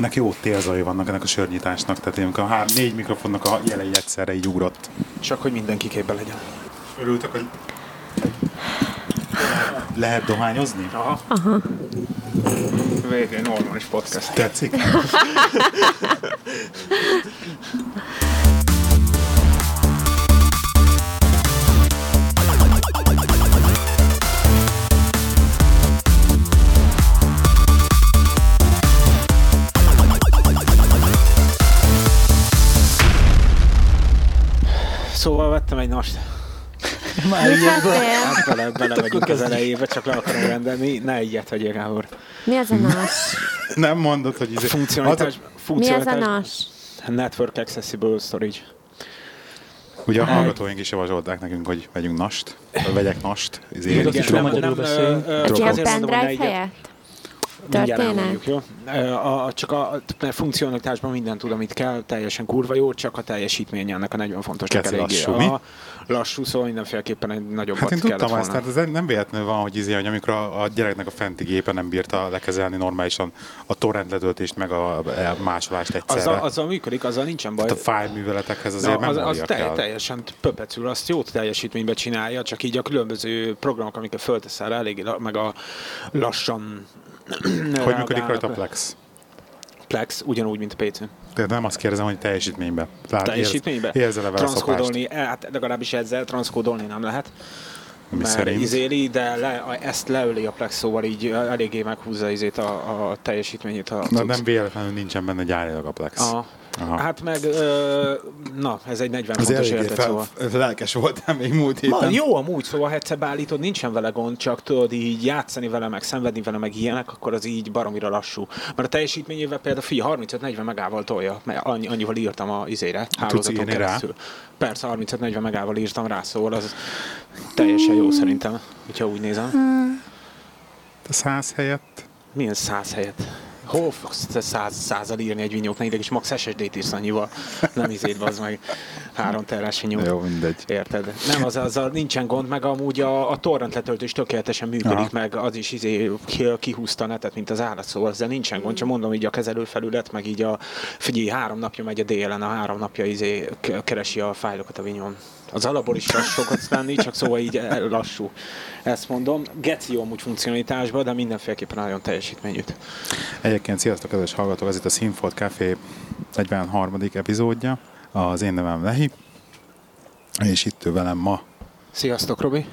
Ennek jó télzai vannak ennek a sörnyitásnak, tehát én a három, négy mikrofonnak a jelei egyszerre így ugrott. Csak hogy mindenki képben legyen. Örültek, hogy lehet dohányozni? Aha. Aha. Végén normális podcast. Tetszik? Szóval vettem egy nast. Már ilyenből. Hát bele, bele vagyunk az elejébe, csak le akarom rendelni. Ne ilyet vegyél, Gábor. Mi az a nas? Nem mondod, hogy izé... Funkcionalitás, Mi az a funkcionalitás. nas? Network Accessible Storage. Ugye a hallgatóink is javasolták nekünk, hogy vegyünk nast, vegyek nast. Izé, Igen, nem- nem- ö, ö, hogy ne pendrive helyett? Mindjárt Történet? elmondjuk, jó? A, a, csak a, a funkcionalitásban minden tud, amit kell, teljesen kurva jó, csak a teljesítmény ennek a 40 fontos. Keci lassú, mi? a, lassú, szóval mindenféleképpen egy nagyobbat Hát én tudtam volna. ezt, tehát ez nem véletlenül van, hogy, izé, hogy amikor a, a gyereknek a fenti gépe nem bírta lekezelni normálisan a torrent letöltést meg a, a másolást egyszerre. azzal, azzal működik, azzal nincsen baj. Tehát a file műveletekhez azért Na, az, az te, kell. teljesen pöpecül, azt jó teljesítményben csinálja, csak így a különböző programok, amiket fölteszel rá, eléggé, meg a lassan Hogy működik rajta a Plex? Plex, ugyanúgy, mint a PC. Tehát nem azt kérdezem, hogy teljesítményben. Lát, Teljesítményben? Érz, szoklást? Transzkódolni, eh, hát legalábbis ezzel transzkódolni nem lehet. Mi mert szerint? izéli, de le, ezt leöli a Plex, szóval így eléggé meghúzza izét a, a teljesítményét. A Na, nem véletlenül nincsen benne gyárilag a Plex. Aha. Aha. Hát meg, ö, na, ez egy 40 Az fontos eléggé érted, fel, szóval. lelkes voltam még múlt héten. Ma, jó amúgy, szóval ha egyszer beállítod, nincsen vele gond, csak tudod így játszani vele, meg szenvedni vele, meg ilyenek, akkor az így baromira lassú. Mert a teljesítményével például fi 35-40 megával tolja, mert annyi, annyival írtam a izére, hálózaton írni rá? keresztül. Persze 35-40 megával írtam rá, szóval az teljesen jó szerintem, hogyha úgy nézem. A száz helyett? Milyen száz helyet? Hol fogsz te száz, százal írni egy vinyót, nekik is max SSD-t írsz annyival, nem izét az meg három terás vinyót. Jó, mindegy. Érted? Nem, az, azzal nincsen gond, meg amúgy a, a torrent letöltés tökéletesen működik, Aha. meg az is izé ki- kihúzta netet, mint az állat, szóval ezzel nincsen gond, csak mondom így a kezelőfelület, meg így a, figyelj, három napja megy a DLN, a három napja izé keresi a fájlokat a vinyón. Az alapból is sokat tenni, csak szóval így el- lassú. Ezt mondom. Geci jó amúgy funkcionalitásban, de mindenféleképpen nagyon teljesítményűt. Egyébként sziasztok, kedves hallgatók, ez itt a Színfolt Café 43. epizódja. Az én nevem Lehi, és itt ül velem ma, Sziasztok, Robi!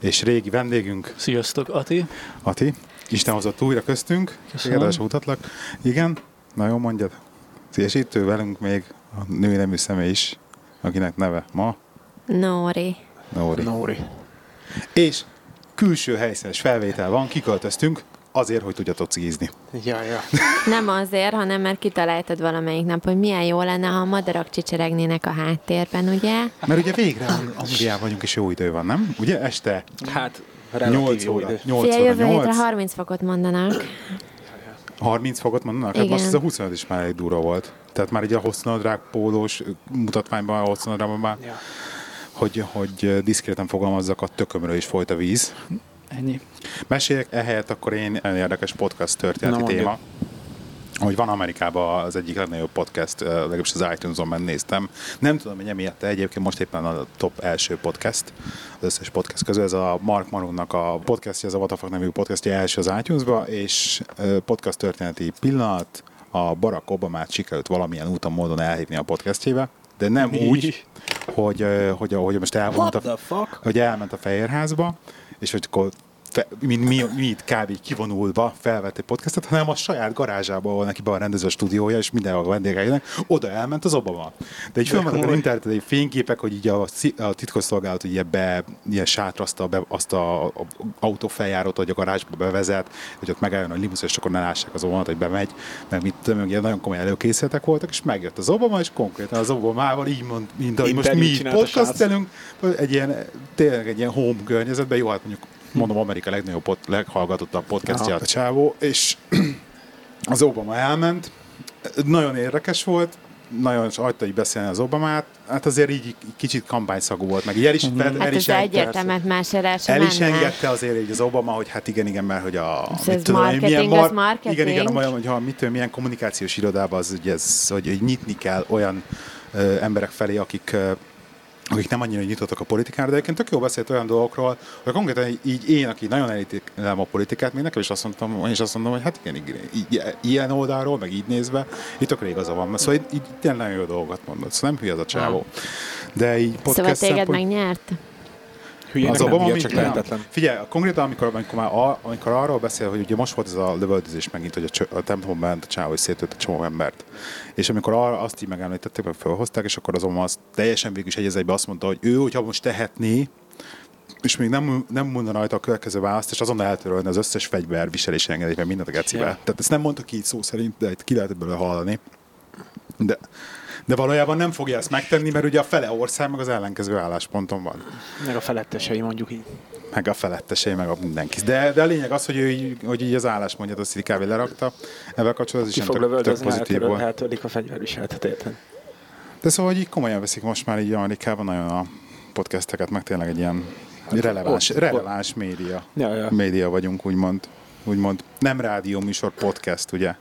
és régi vendégünk, Sziasztok, Ati. Ati. Isten hozott újra köztünk. Köszönöm. Kedves mutatlak. Igen, na jó mondjad. És itt ül velünk még a női nemű személy is, akinek neve ma Nóri. Nóri. Nóri. És külső helyszínes felvétel van, kiköltöztünk, azért, hogy tudjatok cigizni. Ja, ja. Nem azért, hanem mert kitaláltad valamelyik nap, hogy milyen jó lenne, ha a madarak csicseregnének a háttérben, ugye? Mert ugye végre Angliában vagyunk, és jó idő van, nem? Ugye este Hát, relatív 8 jó óra. idő. 8 Fia, óra jövő hétre 8. 30 fokot mondanak. 30 fokot mondanak? Hát Igen. most ez a 25 is már egy durva volt. Tehát már így a hosszanadrág pólós mutatványban, a hosszanadrágban már, Ja. Hogy, hogy diszkréten fogalmazzak, a tökömről is folyt a víz. Ennyi. Meséljek ehelyett akkor én egy érdekes podcast Na, történeti mondjuk. téma. Hogy van Amerikában az egyik legnagyobb podcast, legalábbis az iTunes-on ment néztem. Nem tudom, hogy emiatt egyébként most éppen a top első podcast, az összes podcast közül. Ez a Mark Maronnak a podcastja, ez a What nevű podcastja első az iTunes-ba, és podcast történeti pillanat, a Barack Obamát sikerült valamilyen úton, módon elhívni a podcastjébe, de nem úgy, hogy, eh, hogy, hogy most elvont What a, the fuck? hogy elment a Fehérházba, és hogy akkor mi, mi, mi itt kb. kivonulva felvett egy podcastot, hanem a saját garázsába, ahol neki be a rendező stúdiója, és mindenhol jönnek, oda elment az Obama. De így vannak az interneten egy fényképek, hogy így a, a titkosszolgálat ugye be, ilyen sátrazta be azt a, a autófeljárót, hogy a garázsba bevezet, hogy ott megálljon a limusz, és akkor ne lássák az Obamát, hogy bemegy, meg mit tudom, ugye nagyon komoly előkészületek voltak, és megjött az Obama, és konkrétan az Obamával így mond, mint ahogy most mi podcastelünk, egy ilyen, tényleg egy ilyen home környezetben, jó, hát mondjuk mondom, Amerika legnagyobb, pod, leghallgatottabb podcastja a csávó, és az Obama elment, nagyon érdekes volt, nagyon is hagyta így beszélni az Obamát, hát azért így kicsit kampányszagú volt, meg így el is, fel, el Hát is ez engedte- egyértelműen más el is engedte azért így az Obama, hogy hát igen, igen, mert hogy a... Ez mit tudom marketing, az marketing. Igen, igen, olyan, hogy ha mit tudom, milyen kommunikációs irodában az, hogy, ez, hogy, hogy nyitni kell olyan ö, emberek felé, akik ö, akik nem annyira nyitottak a politikára, de egyébként tök jó beszélt olyan dolgokról, hogy konkrétan így én, aki nagyon elítélem a politikát, még nekem is azt mondtam, én is azt mondom, hogy hát igen, igen így, ilyen oldalról, meg így nézve, itt tökre igaza van. Szóval így, így tényleg jó dolgokat mondott, szóval nem hülye az a csávó. De így podcast Szóval téged szempont- megnyert? Hülyének az nem Obama, hülye, csak nem. lehetetlen. Figyelj, konkrétan amikor, amikor, már a, amikor arról beszél, hogy ugye most volt ez a lövöldözés megint, hogy a, csö- a templomban bent a csávó, hogy szétőtt a csomó embert. És amikor arra, azt így megemlítették, meg felhozták, és akkor az Obama azt teljesen végül is egy az egybe azt mondta, hogy ő, hogyha most tehetné, és még nem, nem mondaná rajta a következő választ, és azonnal eltörölni az összes fegyver viselési engedélyt, mert mindent a gecibe. Ja. Tehát ezt nem mondta így szó szerint, de itt ki lehet ebből hallani. De, de valójában nem fogja ezt megtenni, mert ugye a fele ország meg az ellenkező állásponton van Meg a felettesei mondjuk így. meg a felettesé, meg a mindenki. De, de a lényeg az, hogy, ő, így- hogy így az álláspontját azt így kb. lerakta. Ebben kapcsolatban az is Ki ilyen fog lövöldözni, pozitív volt. eltörlik a fegyverviseletet, érted? De szóval, így komolyan veszik most már így Amerikában nagyon a podcasteket, meg tényleg egy ilyen releváns, Hát, ott- releváns média. Ja, ja. Média vagyunk, úgymond. úgymond. Nem rádió műsor, podcast, ugye?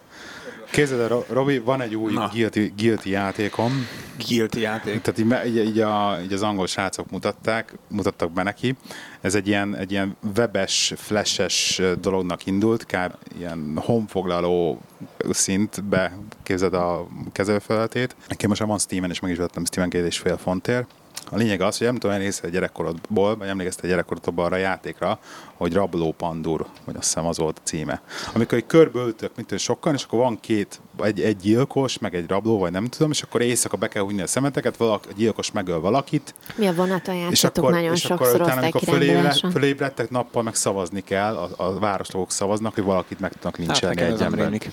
Képzeld el, Ro- Robi, van egy új Na. guilty, guilty játékom, Guilty játék. Tehát így, így, így, a, így az angol srácok mutatták, mutattak be neki. Ez egy ilyen, egy ilyen webes, flashes dolognak indult, kb. ilyen honfoglaló szintbe képzeld a kezelőfelületét. Nekem most van Steam-en, és meg is vettem Steam-en két és fél fontért. A lényeg az, hogy nem tudom, emlékszel a gyerekkorodból, vagy emlékezte a gyerekkorodból arra a játékra, hogy Rabló Pandur, vagy azt hiszem az volt a címe. Amikor egy körbeültök, mint hogy sokan, és akkor van két, egy, egy gyilkos, meg egy rabló, vagy nem tudom, és akkor éjszaka be kell húzni a szemeteket, valaki, a gyilkos megöl valakit, Mi a vonaton és akkor, nagyon és akkor sokszor utána, amikor osztálykiránduláson. fölébre, fölébredtek, nappal meg szavazni kell, a, a városlagok szavaznak, hogy valakit meg tudnak Hát lincselni ez egy ember. rémlik.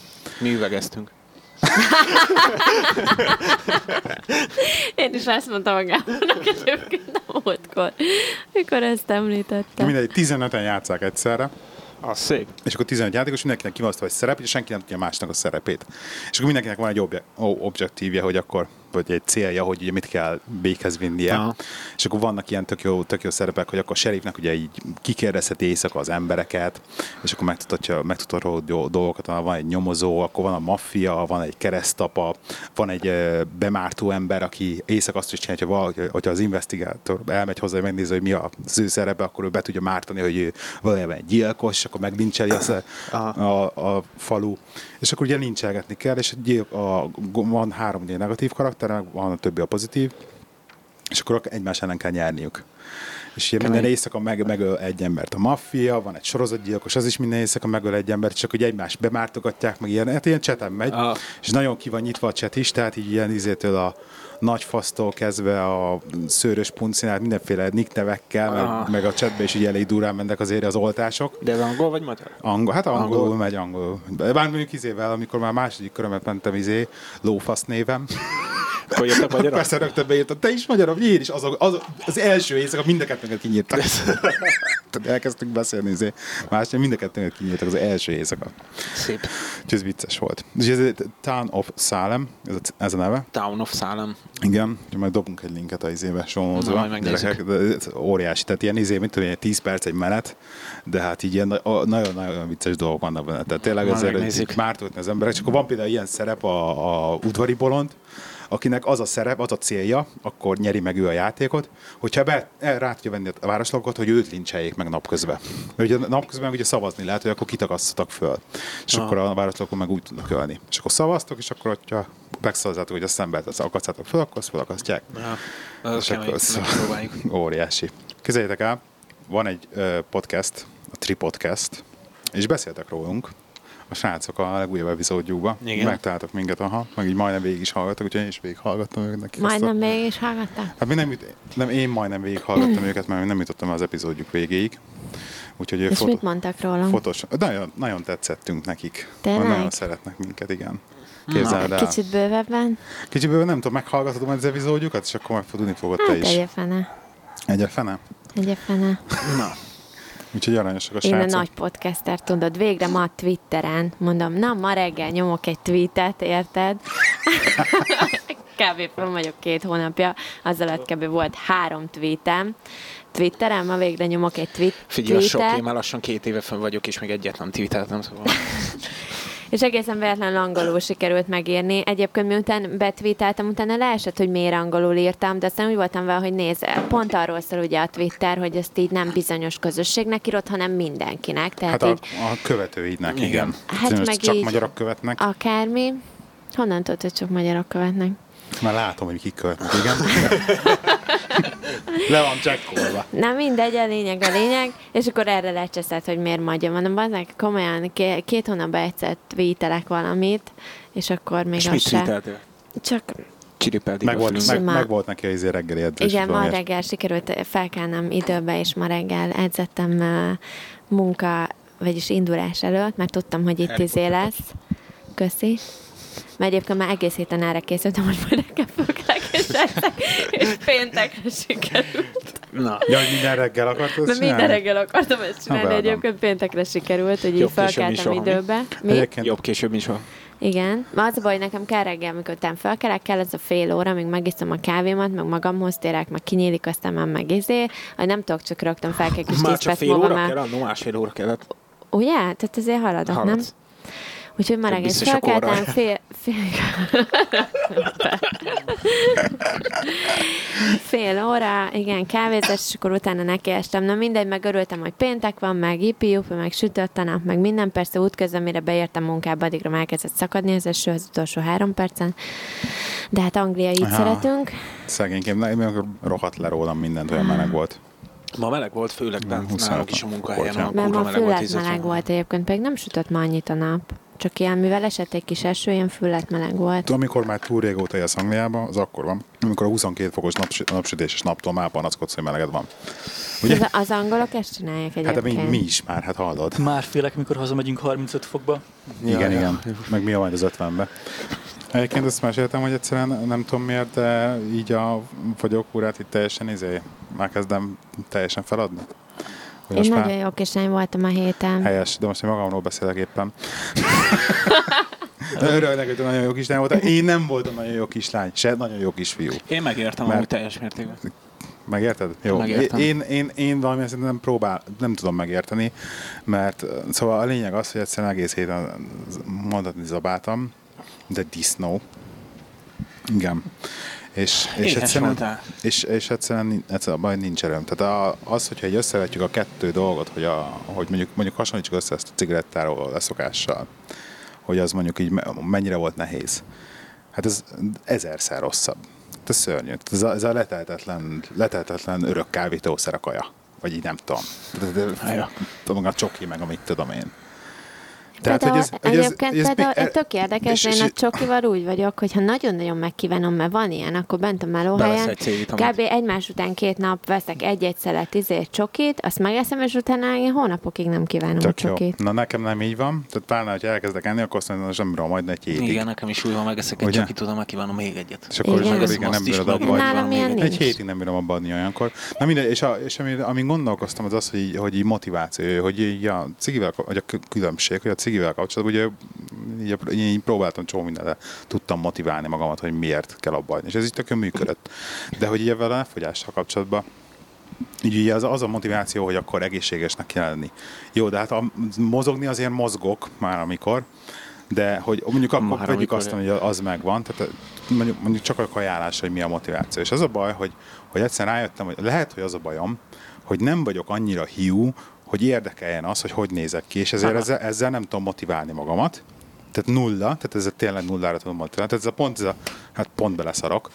Én is ezt mondtam magának egyébként a múltkor, mikor ezt említette. Mindegy, 15-en játszák egyszerre, Az szép. és akkor 15 játékos, mindenkinek kiválasztva egy szerep, és senki nem tudja másnak a szerepét. És akkor mindenkinek van egy obje- objektívje, hogy akkor, vagy egy célja, hogy ugye mit kell véghez vinnie. Aha. És akkor vannak ilyen tök jó, tök jó szerepek, hogy akkor a sheriffnek ugye így kikérdezheti éjszaka az embereket, és akkor megtudhatja, megtudhat róla jó dolgokat, van egy nyomozó, akkor van a maffia, van egy keresztapa, van egy bemártó ember, aki éjszaka azt is csinálja, hogy valaki, hogyha az investigátor elmegy hozzá, hogy megnézi, hogy mi az ő szerepe, akkor ő be tudja mártani, hogy ő valójában egy gyilkos, és akkor meglincseli a, a, a falu. És akkor ugye lincselgetni kell, és a a, van három ugye negatív karakter, meg van a többi a pozitív, és akkor egymás ellen kell nyerniük. És ilyen minden éjszaka meg, megöl egy embert. A maffia, van egy sorozatgyilkos, az is minden éjszaka megöl egy embert, csak hogy egymást bemártogatják, meg ilyen, hát ilyen cseten megy, Ah. és nagyon ki van nyitva a chat is, tehát így ilyen izétől a nagy fasztól kezdve a szőrös puncinát, mindenféle nick nevekkel, Ah. meg, meg, a chatbe is ugye elég durán mennek azért az oltások. De ez angol vagy magyar? Angol, hát angolul Angol. megy angolul. Bár mondjuk izével, amikor már második körömet mentem izé, lófasz névem. Akkor jöttek magyarok? Persze rögtön beírtam, te is magyar, én is, az, az, az első éjszaka mind a kettőnket kinyírtak. Tehát elkezdtünk beszélni, izé. más mind a kettőnket kinyírtak az első éjszaka. Szép. Úgyhogy ez vicces volt. És ez Town of Salem, ez a, ez a neve. Town of Salem. Igen, úgyhogy majd dobunk egy linket a izébe, majd megnézzük. de óriási, tehát ilyen izé, mint tudom, ilyen 10 perc egy menet, de hát így ilyen nagyon-nagyon vicces dolgok vannak benne. Tehát tényleg megnézzük. így mártultni az emberek. És akkor van például ilyen szerep a, a udvari bolond, akinek az a szerep, az a célja, akkor nyeri meg ő a játékot, hogyha be, el, rá tudja venni a városlagokat, hogy őt lincseljék meg napközben. Mert ugye napközben ugye szavazni lehet, hogy akkor kitagasztatok föl. És Aha. akkor a városlagok meg úgy tudnak ölni. És akkor szavaztok, és akkor, hogyha megszavazzátok, hogy a szemben az akasztátok föl, akkor azt felakasztják. Az És akkor az-. Óriási. Képzeljétek el, van egy podcast, a Tri Podcast, és beszéltek rólunk, a srácok a legújabb epizódjukban. Igen. Megtaláltak minket, aha, meg így majdnem végig is hallgattak, úgyhogy én is végig hallgattam őket. Majdnem végig is hallgattam. Hát mi nem, nem, én majdnem végig hallgattam őket, mert nem jutottam az epizódjuk végéig. Úgyhogy ő És fotó, mit mondtak rólam? fotós, nagyon, nagyon tetszettünk nekik. Tényleg? Nagyon szeretnek minket, igen. Képzeld el. Kicsit bővebben? Kicsit bőven nem tudom, meghallgathatom az epizódjukat, és akkor majd tudni fogod te Hát is. egy fene. Egy fene? Egy fene. Na, Úgyhogy aranyosak a Én a srácok. nagy podcaster, tudod, végre ma Twitteren mondom, na ma reggel nyomok egy tweetet, érted? kb. fel vagyok két hónapja, az alatt kb. volt három tweetem. Twitteren ma végre nyomok egy tweet, Figyelj, a sok, tweetet. én már lassan két éve fönn vagyok, és még egyet nem tweeteltem, szóval... És egészen véletlenül angolul sikerült megírni. Egyébként miután betweeteltem, utána leesett, hogy miért angolul írtam, de aztán úgy voltam vele, hogy nézd, pont arról szól ugye a Twitter, hogy ezt így nem bizonyos közösségnek írod, hanem mindenkinek. Tehát Hát a, így a követőidnek, Igen. igen. Hát Most meg csak így- magyarok követnek. akármi. Honnan tudod, hogy csak magyarok követnek? Már látom, hogy kik követnek, igen. Le van csekkolva. Na mindegy, a lényeg a lényeg, és akkor erre lecseszett, hogy miért magyar. Mondom, bazdmeg, komolyan ké- két hónapban egyszer tweetelek valamit, és akkor még És az mit se. Csak Csiripelt Meg volt, meg, meg volt neki az izé reggeli edzés. igen, ma reggel sikerült felkelnem időbe, és ma reggel edzettem uh, munka, vagyis indulás előtt, mert tudtam, hogy itt izé lesz. Köszi. Mert egyébként már egész héten erre készültem, hogy majd reggel fölkelek és és péntekre sikerült. Na, Ja, hogy minden reggel akartad ezt Mert minden csinálni? reggel akartam ezt csinálni, velem. egyébként péntekre sikerült, hogy így Jobb mint felkeltem időbe. Mi? Egyébként jobb később, mint soha. Igen. Ma az a baj, hogy nekem kell reggel, amikor után felkelek, kell ez a fél óra, amíg megiszom a kávémat, meg magamhoz térek, meg kinyílik, aztán már meg izé, hogy nem tudok csak rögtön felkelni, és Már csak fél óra kell, annó másfél óra kellett. Ugye? Tehát azért haladok, nem? Úgyhogy a korra. felkeltem, fél, fél, fél óra, igen, kávézás, és akkor utána nekiestem. Na mindegy, meg örültem, hogy péntek van, meg ipi meg sütött a nap, meg minden persze útközben, mire beértem munkába, addigra már elkezdett szakadni az eső az utolsó három percen. De hát Anglia így Aha. szeretünk. szegényként, na, én akkor rohadt le rólam mindent, olyan meleg volt. Ma meleg volt, főleg bent 25 nálunk is a munkahelyen. Mert ma 10 meleg volt egyébként, pedig nem sütött ma annyit a nap. Csak ilyen, mivel esett egy kis eső, ilyen füllet meleg volt. Amikor már túl régóta élsz Angliában, az akkor van, amikor a 22 fokos naps, napsütéses naptól már panaszkodsz, hogy meleged van. Ugye? Az, az angolok ezt csinálják Hát de egyébként. mi, mi is már, hát hallod. Már félek, mikor hazamegyünk 35 fokba. igen, ja. igen. Meg mi a majd az 50-be. Egyébként azt meséltem, hogy egyszerűen nem tudom miért, de így a fogyókúrát itt teljesen izé, már kezdem teljesen feladni. Hogy Én nagyon már jó kislány voltam a héten. helyes, de most én magamról beszélek éppen. Örülnek, hogy nagyon jó kislány voltál. Én nem voltam nagyon jó kislány, se nagyon jó kisfiú. Én megértem Mert- amúgy teljes mértékben. Megérted? Jó. Megértem. Én, én, én valamilyen szinten nem próbál, nem tudom megérteni, mert szóval a lényeg az, hogy egyszerűen egész héten mondatni zabáltam, de disznó. Igen. És, és, Éhes egyszerűen, voltál. és, és egyszerűen, egyszerűen a baj nincs erőm. Tehát a, az, hogyha egy összevetjük a kettő dolgot, hogy, a, hogy mondjuk, mondjuk hasonlítsuk össze ezt a cigarettáról leszokással, hogy az mondjuk így me- mennyire volt nehéz. Hát ez ezerszer rosszabb. Hát Ez szörnyű. Ez a, ez a leteltetlen, leteltetlen örök kávítószer a kaja. Vagy így nem tudom. Tudom, a csoki meg, amit tudom én. Például, egyébként mi- például e- tök érdekes, és- én a csokival úgy vagyok, hogy ha nagyon-nagyon megkívánom, mert van ilyen, akkor bent a melóhelyen, kb. egymás után két nap veszek egy-egy szelet izé, csokit, azt megeszem, és utána én hónapokig nem kívánom Tök a jó. csokit. Na nekem nem így van. Tehát pláne, hogy elkezdek enni, akkor azt mondom, hogy nem bírom majd egy hétig. Igen, nekem is úgy van, megeszek egy csokit, tudom, megkívánom még egyet. És akkor, Igen. igen, nem bírod abba. Egy hétig nem bírom abba adni olyankor. Na mindegy, és, a, és ami, amin gondolkoztam, az az, hogy, így- hogy motiváció, hogy így a cigivel, vagy a kü- különbség, hogy a cigivel kapcsolatban, ugye így próbáltam csomó mindenre, tudtam motiválni magamat, hogy miért kell abba hagyni. És ez így tökön működött. De hogy így ebben a lefogyással kapcsolatban, így ugye az, az a motiváció, hogy akkor egészségesnek kell lenni. Jó, de hát a, mozogni azért mozgok már amikor, de hogy mondjuk akkor Már vegyük azt, hogy az megvan, tehát mondjuk, mondjuk csak a kajálás, hogy mi a motiváció. És az a baj, hogy, hogy egyszer rájöttem, hogy lehet, hogy az a bajom, hogy nem vagyok annyira hiú, hogy érdekeljen az, hogy hogy nézek ki, és ezért Aha. ezzel, ezzel nem tudom motiválni magamat. Tehát nulla, tehát ez tényleg nullára tudom motiválni. Tehát ez a pont, ez a, hát pont beleszarok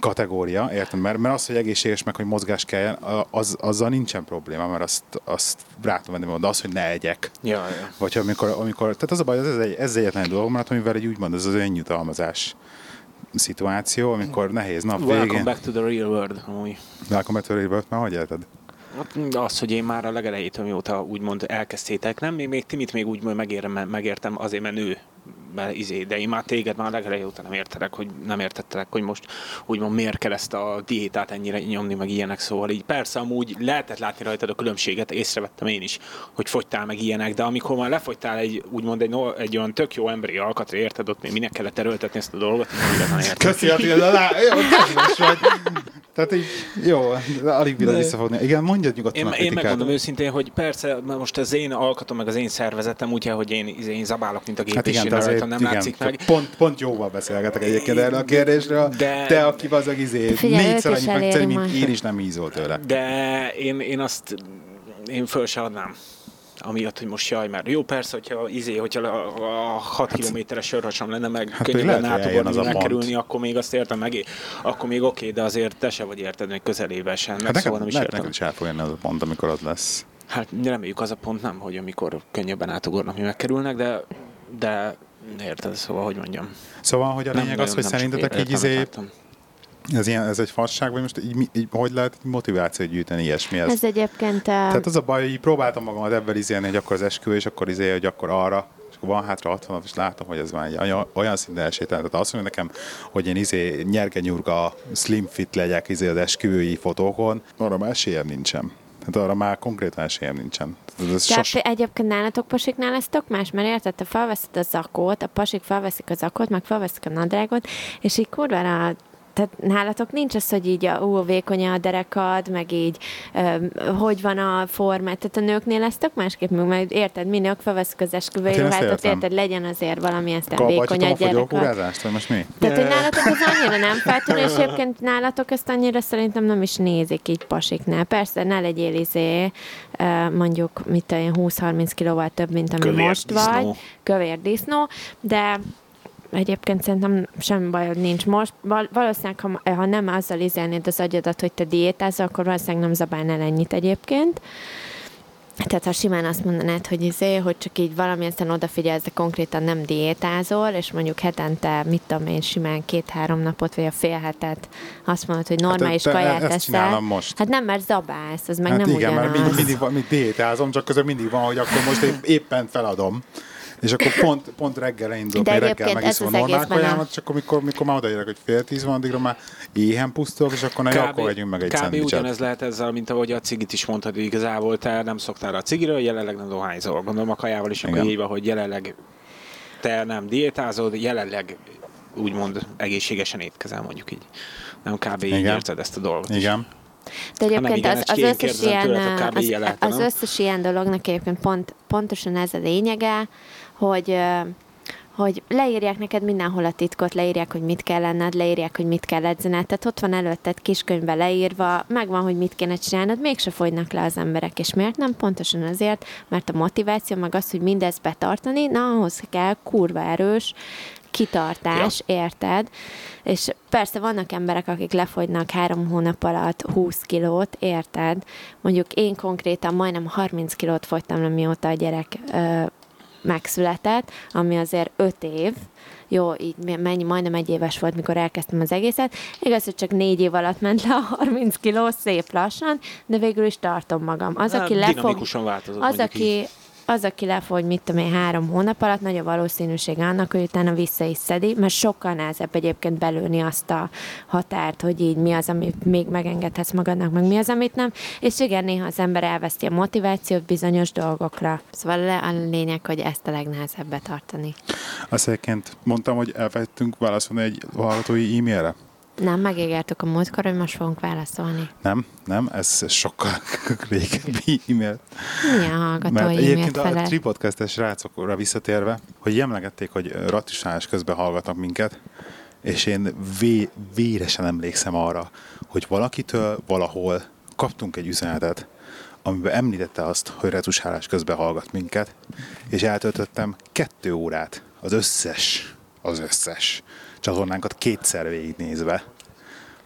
kategória, értem, mert, mert az, hogy egészséges, meg hogy mozgás kelljen, a- az, azzal nincsen probléma, mert azt, azt rá tudom venni, de az, hogy ne egyek. Ja, ja. Vagy amikor, amikor, tehát az a baj, ez, egy, ez egyetlen egy dolog, mert amivel egy úgymond ez az önjutalmazás szituáció, amikor nehéz nap Welcome végén. back to the real world. Amúgy. Welcome back to the real world, már hogy élted? Hát, Az, hogy én már a legelejétől, mióta úgymond elkezdtétek, nem, még, még Timit még úgymond megérem, megértem azért, mert nő be, izé, de én már téged már legeleje óta nem értelek, hogy nem értettelek, hogy most úgymond miért kell ezt a diétát ennyire nyomni, meg ilyenek, szóval így persze amúgy lehetett látni rajtad a különbséget, észrevettem én is, hogy fogytál meg ilyenek, de amikor már lefogytál egy úgymond egy, egy olyan tök jó emberi alkatra, érted, ott még minek kellett erőltetni ezt a dolgot, én igazán értem. Köszi, Attila, lá, jó, kedves vagy. Tehát így, jó, alig bírod De- visszafogni. Igen, mondjad nyugodtan Én, a én kritikát. megmondom őszintén, hogy persze most az én alkatom, meg az én szervezetem, úgy, hogy én, én zabálok, mint a gép, Hát és igen, én de azért, rajta nem igen, látszik meg. Pont, pont jóval beszélgetek egyébként erről a kérdésről, de, De- te, aki az izé, négyszer eléri megceni, mint én is nem ízol tőle. De én, én azt, én föl se adnám. Amiatt, hogy most jaj, mert jó persze, hogyha, izé, hogyha a, a 6 kilométeres sörhasam lenne, meg Hát hát könnyebben átugorni, megkerülni, akkor még azt értem meg, akkor még oké, de azért te se vagy érted még közelébe sem, Hát szóval nem is lehet értem. neked is el fog jönni az a pont, amikor az lesz. Hát reméljük az a pont nem, hogy amikor könnyebben átugornak, mi megkerülnek, de, de érted, szóval, hogy mondjam. Szóval, hogy a Nem lényeg az, nagyon- hogy nem szerintetek így izé, ez, ilyen, ez egy fasság, vagy most így, így, hogy lehet így motivációt gyűjteni ilyesmihez? Ez egyébként... Tehát az a baj, hogy így próbáltam magamat ebben izélni, hogy akkor az eskü, és akkor izé, hogy akkor arra, és akkor van hátra 60 nap, és látom, hogy ez már egy olyan, olyan szinten esélytelen. Tehát azt mondja nekem, hogy én izé nyergenyurga, slim fit legyek izé az esküvői fotókon, arra már esélyem nincsen. Tehát arra már konkrétan esélyem nincsen. Tehát ez Tehát sos... egyébként nálatok pasiknál ez tök más, mert érted, te felveszed a zakót, a pasik felveszik a zakót, meg felveszik a nadrágot, és így kurvára tehát nálatok nincs az, hogy így a, ú, vékony a derekad, meg így ö, hogy van a formát. Tehát a nőknél ez tök másképp mert érted, mi nők felveszik az esküvői Hát értem. érted, legyen azért valami aztán vékony a a gyerekad. fogyókúrázást, vagy most mi? Tehát, hogy nálatok ez annyira nem feltűnő, és egyébként nálatok ezt annyira szerintem nem is nézik így pasiknál. Persze, ne legyél izé, mondjuk, mit tudom én, 20-30 kilóval több, mint ami Kövér most disznó. vagy. Kövér disznó. De egyébként szerintem semmi bajod nincs most. Val- valószínűleg, ha, ha nem azzal izelnéd az agyadat, hogy te diétázol, akkor valószínűleg nem zabálnál ennyit egyébként. Tehát ha simán azt mondanád, hogy izé, hogy csak így valami aztán odafigyelsz, de konkrétan nem diétázol, és mondjuk hetente, mit tudom én, simán két-három napot, vagy a fél hetet azt mondod, hogy normális te- kaját ezt eszel. csinálom most. Hát nem, mert zabálsz, az meg hát nem igen, ugyanaz. mert mindig, mindig, mindig diétázom, csak közben mindig van, hogy akkor most épp, éppen feladom. És akkor pont, pont reggel indulok, De reggel megiszom a az normál kajámat, és akkor mikor, mikor már odaérek, hogy fél tíz van, addigra már éhen pusztulok, és akkor na jó, akkor vegyünk meg egy kb. szendvicset. ugyanez lehet ezzel, mint ahogy a cigit is mondtad, hogy igazából te nem szoktál a cigiről, jelenleg nem dohányzol. Gondolom a kajával is akkor így hogy jelenleg te nem diétázod, jelenleg úgymond egészségesen étkezel, mondjuk így. Nem kb. így Igen. érted ezt a dolgot. is. Igen. De egyébként igen, az, az, összes ilyen, kb. az, az nem? összes ilyen dolognak egyébként pont, pontosan ez a lényege, hogy hogy leírják neked mindenhol a titkot, leírják, hogy mit kell lenned, leírják, hogy mit kell edzened, tehát ott van előtted kiskönyvbe leírva, megvan, hogy mit kéne csinálnod, mégse fogynak le az emberek, és miért nem? Pontosan azért, mert a motiváció, meg az, hogy mindezt betartani, na ahhoz kell kurva erős kitartás, ja. érted? És persze vannak emberek, akik lefogynak három hónap alatt 20 kilót, érted? Mondjuk én konkrétan majdnem 30 kilót fogytam le, mióta a gyerek ö, megszületett, ami azért 5 év, jó, így mennyi, majdnem egy éves volt, mikor elkezdtem az egészet. Igaz, hogy csak négy év alatt ment le a 30 kiló, szép lassan, de végül is tartom magam. Az, Hát, aki lefog, dinamikusan változott, az, így. Az, aki lefogy, mit tudom én, három hónap alatt, nagy a valószínűség annak, hogy utána vissza is szedi, mert sokkal nehezebb egyébként belőni azt a határt, hogy így mi az, amit még megengedhetsz magadnak, meg mi az, amit nem. És igen, néha az ember elveszti a motivációt bizonyos dolgokra. Szóval le- a lényeg, hogy ezt a legnehezebb betartani. Azt egyébként mondtam, hogy elfelejtettünk válaszolni egy hallgatói e-mailre. Nem, megígértük a múltkor, hogy most fogunk válaszolni. Nem, nem, ez sokkal régebbi e-mail. Milyen Mert hallgatói egyébként e-mailt a felel? tripodcastes rácokra visszatérve, hogy emlegették, hogy ratisálás közben hallgatnak minket, és én vé, véresen emlékszem arra, hogy valakitől valahol kaptunk egy üzenetet, amiben említette azt, hogy retusálás közben hallgat minket, és eltöltöttem kettő órát az összes, az összes csatornánkat kétszer végignézve,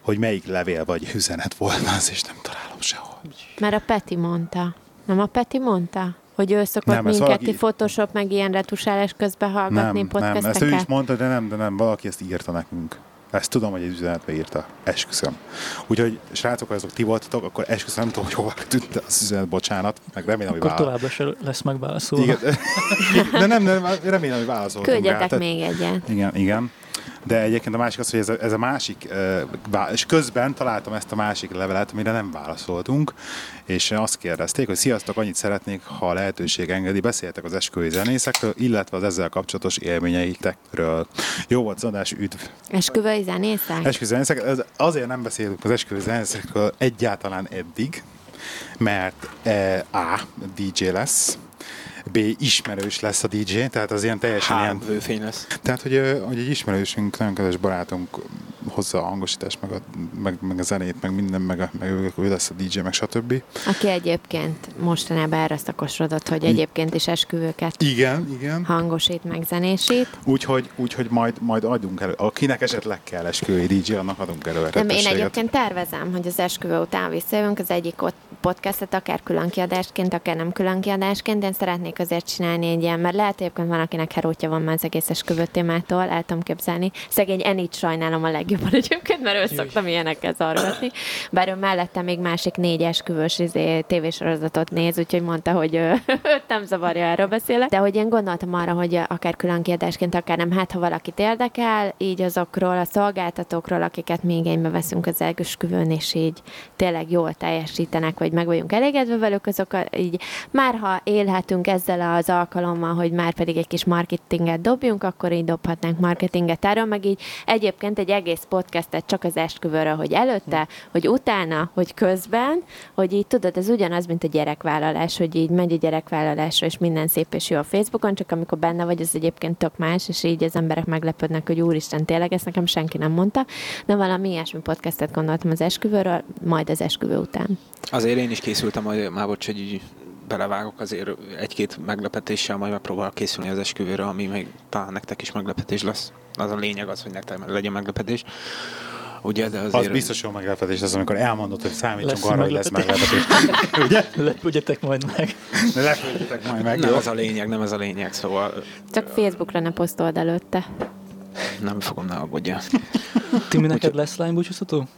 hogy melyik levél vagy üzenet volt az, és nem találom sehol. Mert a Peti mondta. Nem a Peti mondta? Hogy ő szokott Nem, minket valaki-. Photoshop meg ilyen retusálás közben hallgatni Nem, nem, ezt ő is podcasteket? mondta, de nem, de nem, valaki ezt írta nekünk. Ezt tudom, hogy egy üzenetbe írta. Esküszöm. Úgyhogy, srácok, ha azok ti voltatok, akkor esküszöm, nem tudom, hogy hova tűnt az üzenet, bocsánat. Meg remélem, hogy Akkor válasz. továbbra se lesz megválaszolva. Igen. De nem, nem, remélem, hogy válaszoltunk rá. Küldjetek Tehát- még egyet. Igen, igen. De egyébként a másik az, hogy ez a, ez a másik, és közben találtam ezt a másik levelet, amire nem válaszoltunk, és azt kérdezték, hogy sziasztok, annyit szeretnék, ha a lehetőség engedi, beszéltek az esküvői zenészekről, illetve az ezzel kapcsolatos élményeitekről. Jó volt az adás, üdv! Esküvői zenészek? Esküvői zenészek, azért nem beszélünk az esküvői zenészekről egyáltalán eddig, mert e, A. DJ lesz, B. ismerős lesz a DJ, tehát az ilyen teljesen ilyen Hát, vőfény lesz. tehát, hogy, hogy egy ismerősünk, nagyon kedves barátunk hozza a hangosítást, meg a, meg, meg a zenét, meg minden, meg, a, meg ő, ő lesz a DJ, meg stb. Aki egyébként mostanában erre szakosodott, hogy egyébként is esküvőket Igen, igen. hangosít, meg zenésít. Úgyhogy, úgyhogy majd, majd adjunk elő. Akinek esetleg kell esküvői DJ, annak adunk elő Nem, én egyébként tervezem, hogy az esküvő után visszajövünk az egyik ott podcastet, akár külön kiadásként, akár nem külön kiadásként. Én szeretnék azért csinálni egy ilyen, mert lehet egyébként van, akinek herótja van már az egész esküvő témától, el tudom képzelni. Szegény Enit sajnálom a legjobban egyébként, mert ő szoktam ilyenekkel zargatni. Bár ő mellette még másik négy esküvős izé, tévésorozatot néz, úgyhogy mondta, hogy őt nem zavarja, erről beszélek. De hogy én gondoltam arra, hogy akár külön kiadásként, akár nem, hát ha valakit érdekel, így azokról a szolgáltatókról, akiket mi igénybe veszünk az esküvőn, és így tényleg jól teljesítenek, vagy meg vagyunk elégedve velük, azok a, így már ha élhetünk ezzel az alkalommal, hogy már pedig egy kis marketinget dobjunk, akkor így dobhatnánk marketinget erről, meg így egyébként egy egész podcastet csak az esküvőről, hogy előtte, hogy utána, hogy közben, hogy így tudod, ez ugyanaz, mint a gyerekvállalás, hogy így megy a gyerekvállalásra, és minden szép és jó a Facebookon, csak amikor benne vagy, az egyébként tök más, és így az emberek meglepődnek, hogy úristen, tényleg ezt nekem senki nem mondta, de valami ilyesmi podcastet gondoltam az esküvőről, majd az esküvő után. Azért én is készültem, már bocs, hogy így belevágok azért egy-két meglepetéssel, majd megpróbálok készülni az esküvőre, ami még talán nektek is meglepetés lesz. Az a lényeg az, hogy nektek legyen meglepetés. Ugye, de azért... Az biztos jó meglepetés lesz, amikor elmondod, hogy számítsunk Lesz arra, hogy lesz meglepetés. Ugye? Lepődjetek majd meg. Lepődjetek majd meg. Nem jó? ez a lényeg, nem ez a lényeg, szóval Csak Facebookra ne posztold előtte. nem fogom, ne aggódjál. Timi, neked lesz lánybúcsúztató?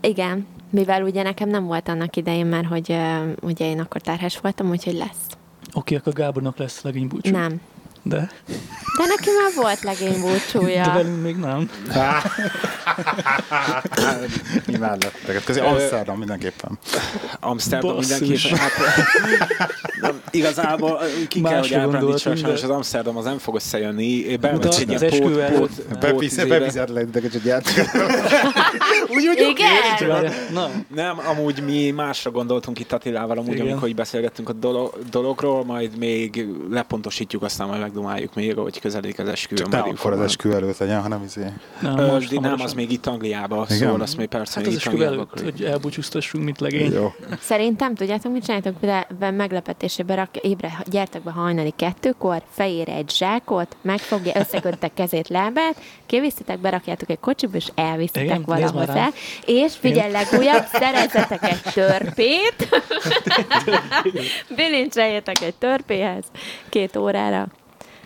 Igen, mivel ugye nekem nem volt annak idején már, hogy ugye én akkor terhes voltam, úgyhogy lesz. Oké, akkor Gábornak lesz legény búcsú. Nem. De, De neki már volt legény de búcsúja. velünk még nem. Imádlak titeket. Közé Amsterdam mindenképpen. Amsterdam mindenképpen. Hát, nem, igazából ki kell, hogy gondoltunk, sajnos de- az Amsterdam az nem fog összejönni. Bemegy egy ilyen pót, pót. Befizet le titeket, hogy játszik. Igen? Nem, amúgy mi másra gondoltunk itt Attilával, amúgy, Igen. amikor így beszélgettünk a dolog, dologról, majd még lepontosítjuk, aztán majd megdumáljuk még, hogy közeledik az esküvő. Csak ne akkor az informálunk. eskü előtt legyen, hanem izé. nem, Ö, most nem, az még itt Angliában Igen? szól, azt még persze Hát még az itt esküvő Angliában. előtt, hogy elbúcsúztassunk, mint legény. Jó. Szerintem, tudjátok, mit csináltok? Be, be meglepetésébe rak, ébre, gyertek be hajnali kettőkor, fejére egy zsákot, megfogja, összeköttek kezét, lábát, kiviszitek, berakjátok egy kocsiba, és elviszitek fel, és figyelj legújabb, szerezzetek egy törpét, bilincseljetek egy törpéhez két órára.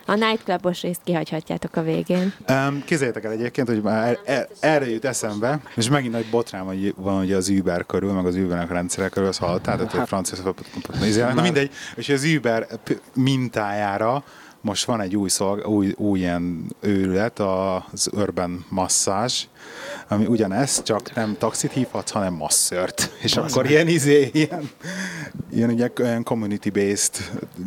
A nightclubos részt kihagyhatjátok a végén. Um, Képzeljétek el egyébként, hogy már er, er, erre jut eszembe, és megint nagy botrám hogy van ugye az Uber körül, meg az Ubernek a rendszere körül, azt hallottál, tehát hogy francia mindegy, és az Uber p- mintájára most van egy új, szolg, új, új ilyen őrület, az Urban Massage, ami ugyanez, csak nem taxit hívhatsz, hanem masszört. És akkor ilyen izé, ilyen, ilyen ugye olyan community-based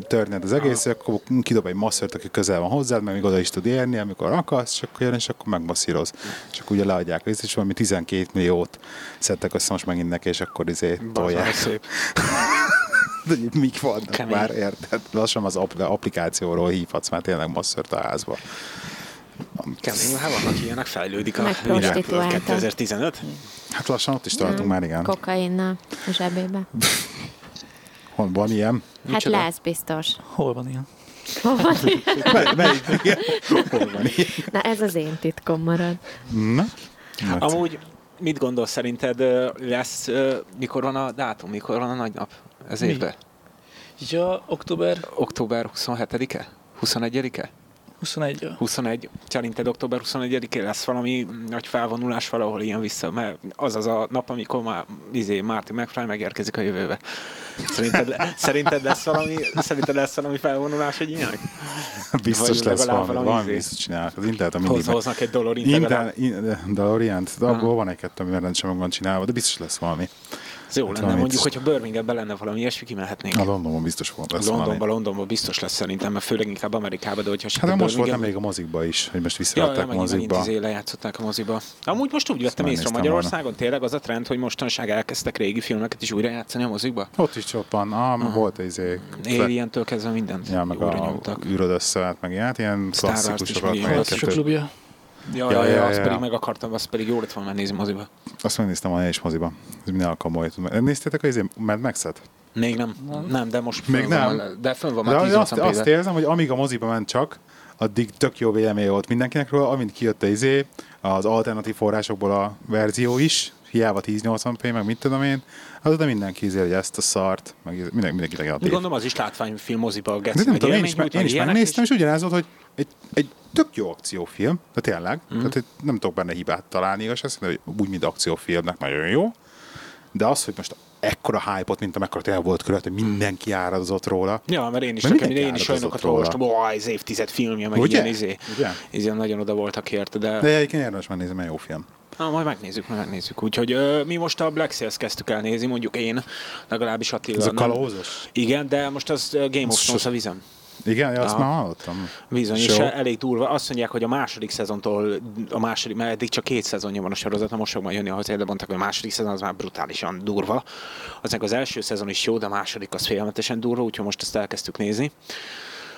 történet az egész, akkor kidob egy masszört, aki közel van hozzád, meg még oda is tud érni, amikor akarsz, csak jön, és akkor megmasszíroz. És akkor ugye leadják részt, és valami 12 milliót szedtek össze most megint neki, és akkor izé tolják. Szép. De Mik vannak Kemény. már, érted? Lassan az app- applikációról hívhatsz már tényleg masszört a házba. Kemény, hát vannak ilyenek, fejlődik a világ prostituáltak. 2015. Hát lassan ott is tartunk már, igen. Kokainnal a zsebébe. Hol van ilyen? Hát Micsoda? lesz biztos. Hol van ilyen? Hol van? Mely- Melyik? Igen. Hol van ilyen? Na ez az én titkom marad. Na? Hát, Amúgy mit gondolsz szerinted lesz, mikor van a dátum, mikor van a nagy nap? Ez Mi? évben? Ja, október, Október 27-e? 21-e? 21 21. Szerinted október 21-én lesz valami nagy felvonulás valahol ilyen vissza, mert az az a nap, amikor már izé, Martin McFly megérkezik a jövőbe. Szerinted, le- szerinted, lesz valami, szerinted lesz valami felvonulás egy ilyenek? Biztos Vagy lesz valami, valami valami izé. biztos csinálnak. Az Intelt a mindig Hoz, hoznak egy dolorint. Intel, in, Dalorient, de abból van egy-kettő, ami rendesen meg van csinálva, de biztos lesz valami. Ez jó Hát lenne, mondjuk, hogyha Birminghamben lenne valami ilyesmi, kimehetnénk. A Londonban biztos volt lesz Londonban. Londonban biztos lesz szerintem, mert főleg inkább Amerikában, de hogyha Hát de most volt nemrég a mozikba is, hogy most visszaadták ja, a mozikba. izé lejátszották a moziba. Amúgy most úgy vettem észre Magyarországon, tényleg az a trend, hogy mostanság elkezdtek régi filmeket is újra játszani a mozikba. Ott is van, ah, volt egy izé, Alien-től kezdve mindent ja, meg újra a nyomtak. űröd összeállt, meg ilyet, ilyen Star Wars-t is klasszikusokat, meg egy-kettőt. klubja. Ja, Ja, ja, ja, ja, azt ja. pedig meg akartam, azt pedig jó lett volna megnézni moziba. Azt megnéztem a is moziba. Ez minden alkalommal jött. Néztétek az Mad Max-et? Még nem, nem, de most Még nem? Van, de fönn van De már 10 azt, azt érzem, hogy amíg a moziba ment csak, addig tök jó vélemény volt mindenkinek róla, amint kijött a izé, az alternatív forrásokból a verzió is, hiába 1080p, meg mit tudom én, azóta mindenki izé, hogy ezt a szart, meg izé- minden, mindenki negatív. Gondolom az is látványfilm moziba a De Geci. nem tudom, én is, én is megnéztem, és ugyanez volt, hogy egy, egy tök jó akciófilm, de tényleg, mm. tehát hogy nem tudok benne hibát találni, igaz, azt mondom, hogy úgy, mint akciófilmnek nagyon jó, de az, hogy most ekkora hype-ot, mint amekkora tényleg volt körülött, hogy mindenki áradozott róla. Ja, mert én is, Mert nekem, én is olyanokat olvastam, ó, ez évtized filmje, meg Ugye? ilyen izé. Ugye? Izé nagyon oda voltak érte, de... De egyébként érdemes megnézni, mert jó film. Na, majd megnézzük, majd megnézzük. Úgyhogy ö, mi most a Black Sails kezdtük el nézni, mondjuk én, legalábbis Attila. Ez a kalózos? Igen, de most az Game of Thrones a vizem. Igen, azt Aha. már hallottam. Bizony, És elég durva. Azt mondják, hogy a második szezontól, a második, mert eddig csak két szezonja van a sorozatnak, most fog majd jönni de mondták, hogy a második szezon az már brutálisan durva. Aztán az első szezon is jó, de a második az félelmetesen durva, úgyhogy most ezt elkezdtük nézni.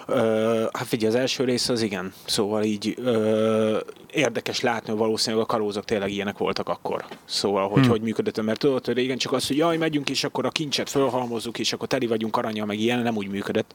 Ö, hát figyelj, az első rész az igen. Szóval így ö, érdekes látni, hogy valószínűleg a kalózok tényleg ilyenek voltak akkor. Szóval, hogy Hmm. hogy működött, mert tudod, hogy régen csak az, hogy jaj, megyünk, és akkor a kincset fölhalmozzuk, és akkor teli vagyunk aranya, meg ilyen, nem úgy működött.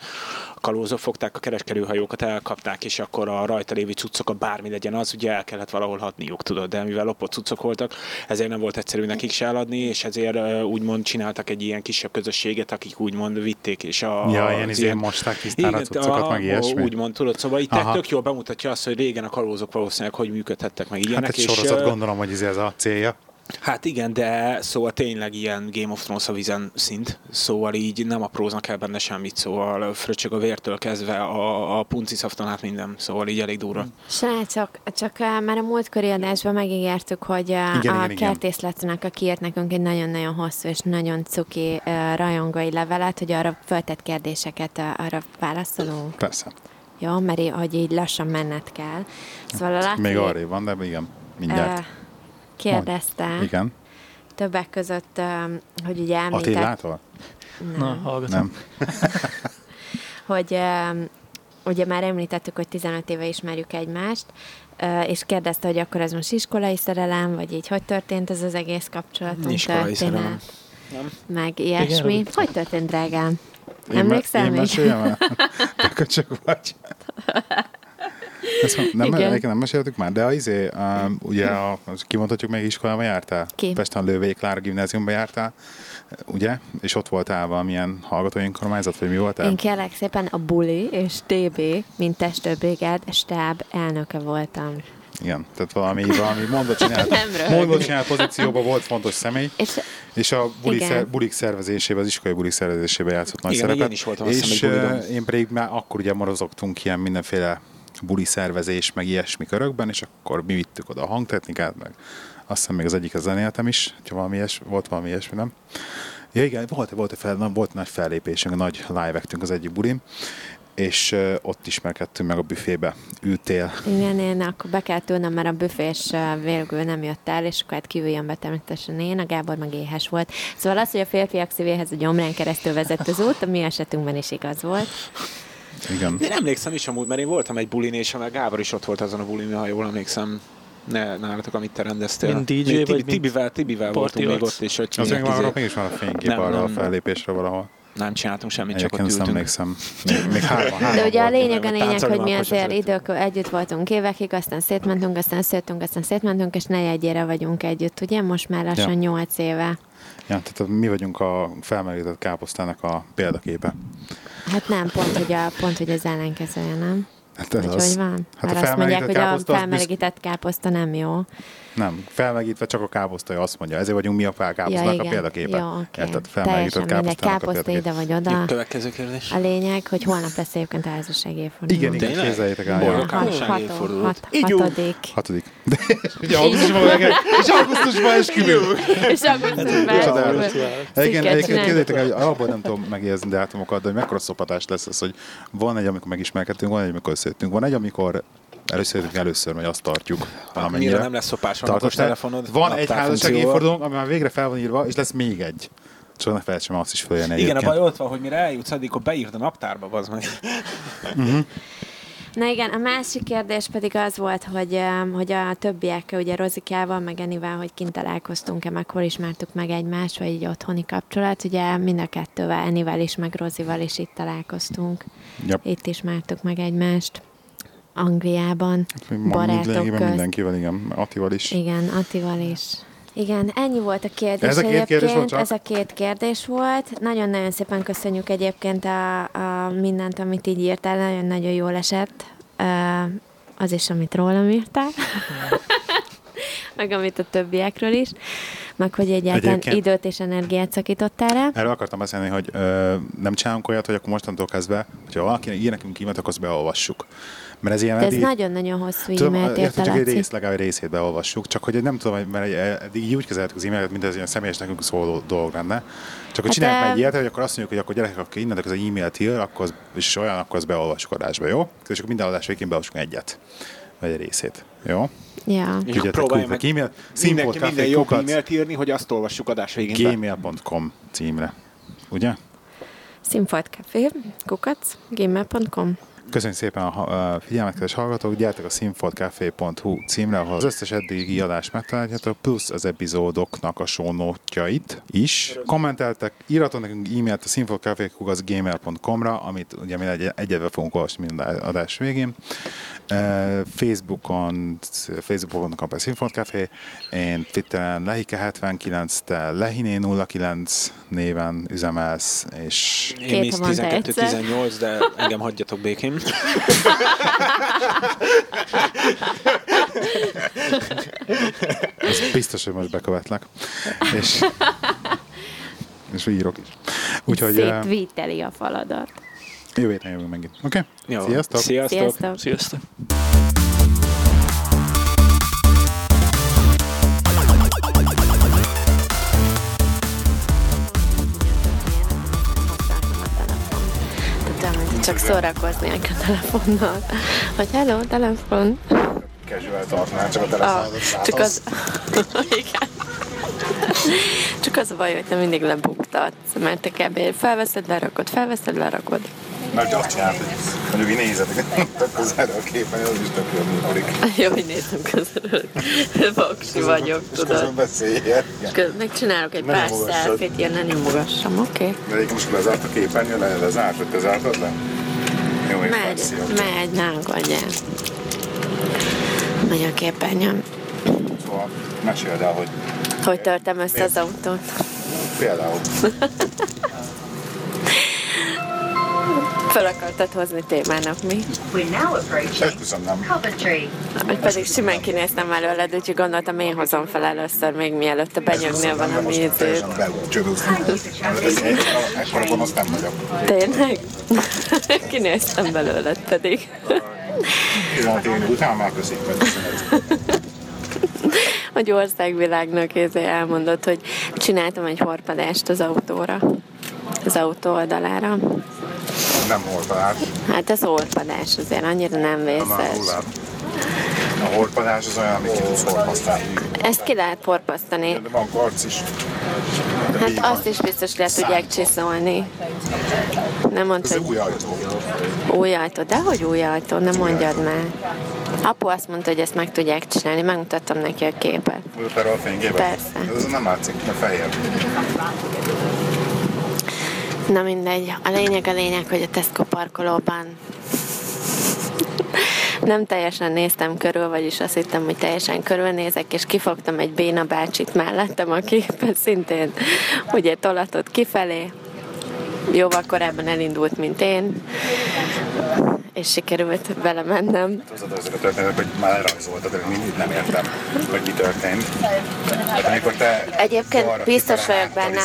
A kalózok fogták a kereskedőhajókat, elkapták, és akkor a rajta lévő cuccokat, bármi legyen az, ugye el kellett valahol hatniuk, tudod, de mivel lopott cuccok voltak, ezért nem volt egyszerű nekik se eladni, és ezért úgymond csináltak egy ilyen kisebb közösséget, akik úgymond vitték, és a, Ja, ilyen izé mosták tisztára igen, cuccokat, aha, meg ilyesmi. Úgymond, tudod, szóval itt tök jól bemutatja azt, hogy régen a kalózok valószínűleg hogy működhettek meg ilyenek. Hát egy és, sorozat gondolom, hogy ez a célja. Hát igen, de szóval tényleg ilyen Game of Thrones a vizen szint, szóval így nem apróznak el benne semmit, szóval fröccsög a vértől kezdve a, a punci szafton át minden, szóval így elég durva. Srácok, csak már a múltkori adásban megígértük, hogy uh, Igen, a igen, kertészletnek, aki írt nekünk egy nagyon-nagyon hosszú és nagyon cuki rajongói levelet, hogy arra föltett kérdéseket arra válaszolunk. Persze. Jó, mert hogy így lassan menned kell. Szóval a Laci, Még arrébb van, de igen, mindjárt. uh, kérdezte Igen. többek között, hogy ugye említett, Attilától? Na, hallgatom. Nem. hogy ugye már említettük, hogy 15 éve ismerjük egymást, és kérdezte, hogy akkor ez most iskolai szerelem, vagy így hogy történt ez az egész kapcsolatunk, Iskolai szerelem. történet, meg ilyesmi. Robi? hogy történt, drágám? Én, Emlékszel én még? Te csak vagy. Ezt nem, Igen. nem meséltük már, de az izé, um, ugye a, kimondhatjuk meg iskolába jártál? Ki? Pesten Lővé Klára gimnáziumba jártál, ugye? És ott voltál valamilyen hallgatói önkormányzat, vagy mi voltál? Én kérlek szépen a Buli és TB, mint testőrbrigád stáb elnöke voltam. Igen, tehát valami, valami mondva csinált, mondva csinált pozícióban volt fontos személy, És és a buli Igen. szer, bulik szervezésében, az iskolai bulik szervezésében játszott nagy Igen, szerepet. én is voltam, és uh, én pedig már akkor ugye morozogtunk ilyen mindenféle buli szervezés, meg ilyesmi körökben, és akkor mi vittük oda a hangtechnikát, meg azt hiszem még az egyik zenéltem is, hogyha valami ilyes, volt valami ilyesmi, nem? Ja igen, volt, volt, fel, volt nagy fellépésünk, nagy live actünk az egyik bulim, és ott ismerkedtünk meg a büfébe. Ültél, igen, én akkor be kellett ülnöm, mert a büfés uh, végül nem jött el, és akkor hát kívül jön be természetesen én, a Gábor meg éhes volt. Szóval az, hogy a férfiak szívéhez a gyomrán keresztül vezet az út, a mi esetünkben is igaz volt. Igen. Én emlékszem is amúgy, mert én voltam egy bulin, és a Gábor is ott volt azon a bulin, ha jól emlékszem. Ne, nálatok, amit te rendeztél. Mint DJ Mi vagy Tibivel, Tibivel voltunk még ott, és hogy Az még van, izé- mégis van a fénykép Nem, arra a nem. fellépésre valahol. nem csináltunk semmit, csak ott ültünk. emlékszem. Még, még hárman De ugye a lényeg a lényeg, hogy mi azért idők együtt voltunk évekig, aztán szétmentünk, aztán összejöttünk, aztán szétmentünk, és negyedjére vagyunk együtt, ugye? Most már lassan nyolc éve. Ja, tehát mi vagyunk a felmelegített káposztának a példaképe. Hát nem, pont, hogy, a, pont, hogy az ellenkezője, nem? Hát ez Hogy az. hogy van? Hát a Mert azt mondják, hogy a felmelegített káposzta nem jó. Nem, felmelegítve csak a káposztaja azt mondja. Ezért vagyunk mi a fel- káposztának a példaképe. Jó, oké. Érted? Felmelegített káposztának a Káposzta ide vagy oda. Következő kérdés. A lényeg, hogy holnap lesz egyébként a házasság évforduló. Igen, igen, Tényleg? képzeljétek el. Boldog ja. Hat, Házasság hat, hatodik. Hatodik. Ugye augusztusban meg, és augusztusban esküvünk. És augusztusban egyébként csinálni. kérdétek el, hogy abban nem tudom megjegyezni dátumokat, de hogy mekkora szopatás lesz ez, hogy van egy, amikor megismerkedtünk, van egy, amikor összejöttünk, van egy, amikor először először, vagy azt tartjuk Annyira nem lesz szopás, van Tartottál? telefonod. Van egy naptár házasság funkcióval. évfordulónk, ami már végre fel van írva, és lesz még egy. Csak ne felejtsem azt is följön Igen, a baj ott van, hogy mire eljutsz, addig beírd a naptárba, az meg. Na igen, a másik kérdés pedig az volt, hogy, hogy a többiekkel, ugye Rozikával, meg Enivel, hogy kint találkoztunk-e, meg hol ismertük meg egymást, vagy egy otthoni kapcsolat. Ugye mind a kettővel, Enivel is, meg Rozival is itt találkoztunk. Yep. Itt ismertük meg egymást. Angliában, barátok Lényegében közt. mindenkivel, igen, Attival is. Igen, Attival is. Igen, ennyi volt a kérdés Ez a két kérdés volt csak? Ez a két kérdés volt. Nagyon-nagyon szépen köszönjük egyébként a, a mindent, amit így írtál. Nagyon-nagyon jól esett. Az is, amit rólam írtál. meg amit a többiekről is. Meg hogy egyáltalán Egyébként- időt és energiát szakítottál rá. Erről akartam beszélni, hogy ö, nem csinálunk olyat, hogy akkor mostantól kezdve, hogyha valaki ír nekünk e-mailt, akkor azt beolvassuk. Mert ez ilyen De ez eddig- nagyon-nagyon hosszú Tudom, e-mailt írtál, csak egy rész, legalább egy részét beolvassuk, csak hogy nem tudom, mert eddig így úgy kezeltük az e-mailet, mint ez ilyen személyes nekünk szóló dolog lenne. Csak hogy Hát, csináljuk meg ilyet, hogy akkor azt mondjuk, hogy akkor gyerekek, aki innentől az e-mailt ír, akkor az, és olyan, akkor azt beolvassuk adásba, jó? És akkor minden adás végén beolvassuk egyet. Vagy egy részét. Jó? Ja. És próbálja küldtek meg e-mail, mindenki minden kukac, e-mailt írni, hogy azt olvassuk adás végén. gmail.com címre. Ugye? Színfoltcafé, kukac, gmail.com. Köszönjük szépen a figyelmet, kedves hallgatók! Gyertek a színfoltcafé.hu címre, ahol az összes eddigi adást megtaláljátok, plusz az epizódoknak a sónótjait is. Kommenteltek, írhatok nekünk e-mailt a színfoltcafé.gmail.com-ra, amit ugye mi egy, egyedve fogunk olvasni minden adás végén. Eh, Facebookon, Facebookon a Színfoltcafé, én Twitteren Lehike79, te Lehiné09 néven üzemelsz, és Én egyszer. 12-18, de engem hagyjatok békén. Ez biztos, hogy most bekövetlek. És, és írok is. Úgyhogy eh, Szétvíteli a faladat. Jövő héten jövünk megint. Oké? Jó. Sziasztok! Sziasztok! Sziasztok! Sziasztok! Csak szórakoznék a telefonnal. Hogy hello, telefon. Casual tartnál, csak a Ah, csak az... Igen. Csak az a baj, hogy te mindig lebuktatsz, mert te kb. felveszed, lerakod, felveszed, lerakod. Mert azt csinált, hogy mondjuk így nézzetek, tök közelre a képen, az is tök jól működik. Jó, hogy néztem közelről. Vaksi vagyok, És közben tudod. beszéljél. Igen. Köz- Megcsinálok egy Ne pár szelfit, ilyen ne nyomogassam, oké? Okay? De egyébként most lezárt a képernyő, le, lezárt, vagy te zártad le? Jó, Megy, megy, ne aggódjál. Megy a képernyőm. Szóval meséld el, hogy Hogy törtem össze az autót. például Fel akartad hozni témának mi? Esküszöm nem. Vagy pedig simán kinéztem előled, úgyhogy gondoltam, én hozom fel először, még mielőtt te benyögnél ízét. teljesen becsődőztem. Ekkora gonosz nem vagyok. Tényleg? Kinéztem belőled pedig. 16 év után már köszönet. Hogy országvilágnak ezért elmondott, hogy csináltam egy horpadást az autóra. Az autó oldalára. Nem horpadás, Hát ez horpadás azért, annyira nem vészes. hullám. A horpadás az olyan, amit ki tudsz horpasztani. Ezt ki lehet porpasztani. De van karc is. De Hát van? azt is biztos le tudják csiszolni. Nem mondd, Ez hogy új ajtó. új ajtó. De hogy új ajtó? Nem mondjad már. Apu azt mondta, hogy ezt meg tudják csinálni. Megmutattam neki a képet. Erről a fényképet? Persze. Ez nem látszik, mert fehér. Na mindegy. A lényeg a lényeg, hogy a Tesco parkolóban nem teljesen néztem körül, vagyis azt hittem, hogy teljesen körülnézek, és kifogtam egy béna bácsit mellettem, aki szintén ugye tolatott kifelé, jóval korábban elindult, mint én, és sikerült vele mennem. Tudod ezek a történetek, hogy már lerajzoltad, hogy mindig nem értem, hogy mi történt. Hát amikor te Egyébként biztos vagyok benne.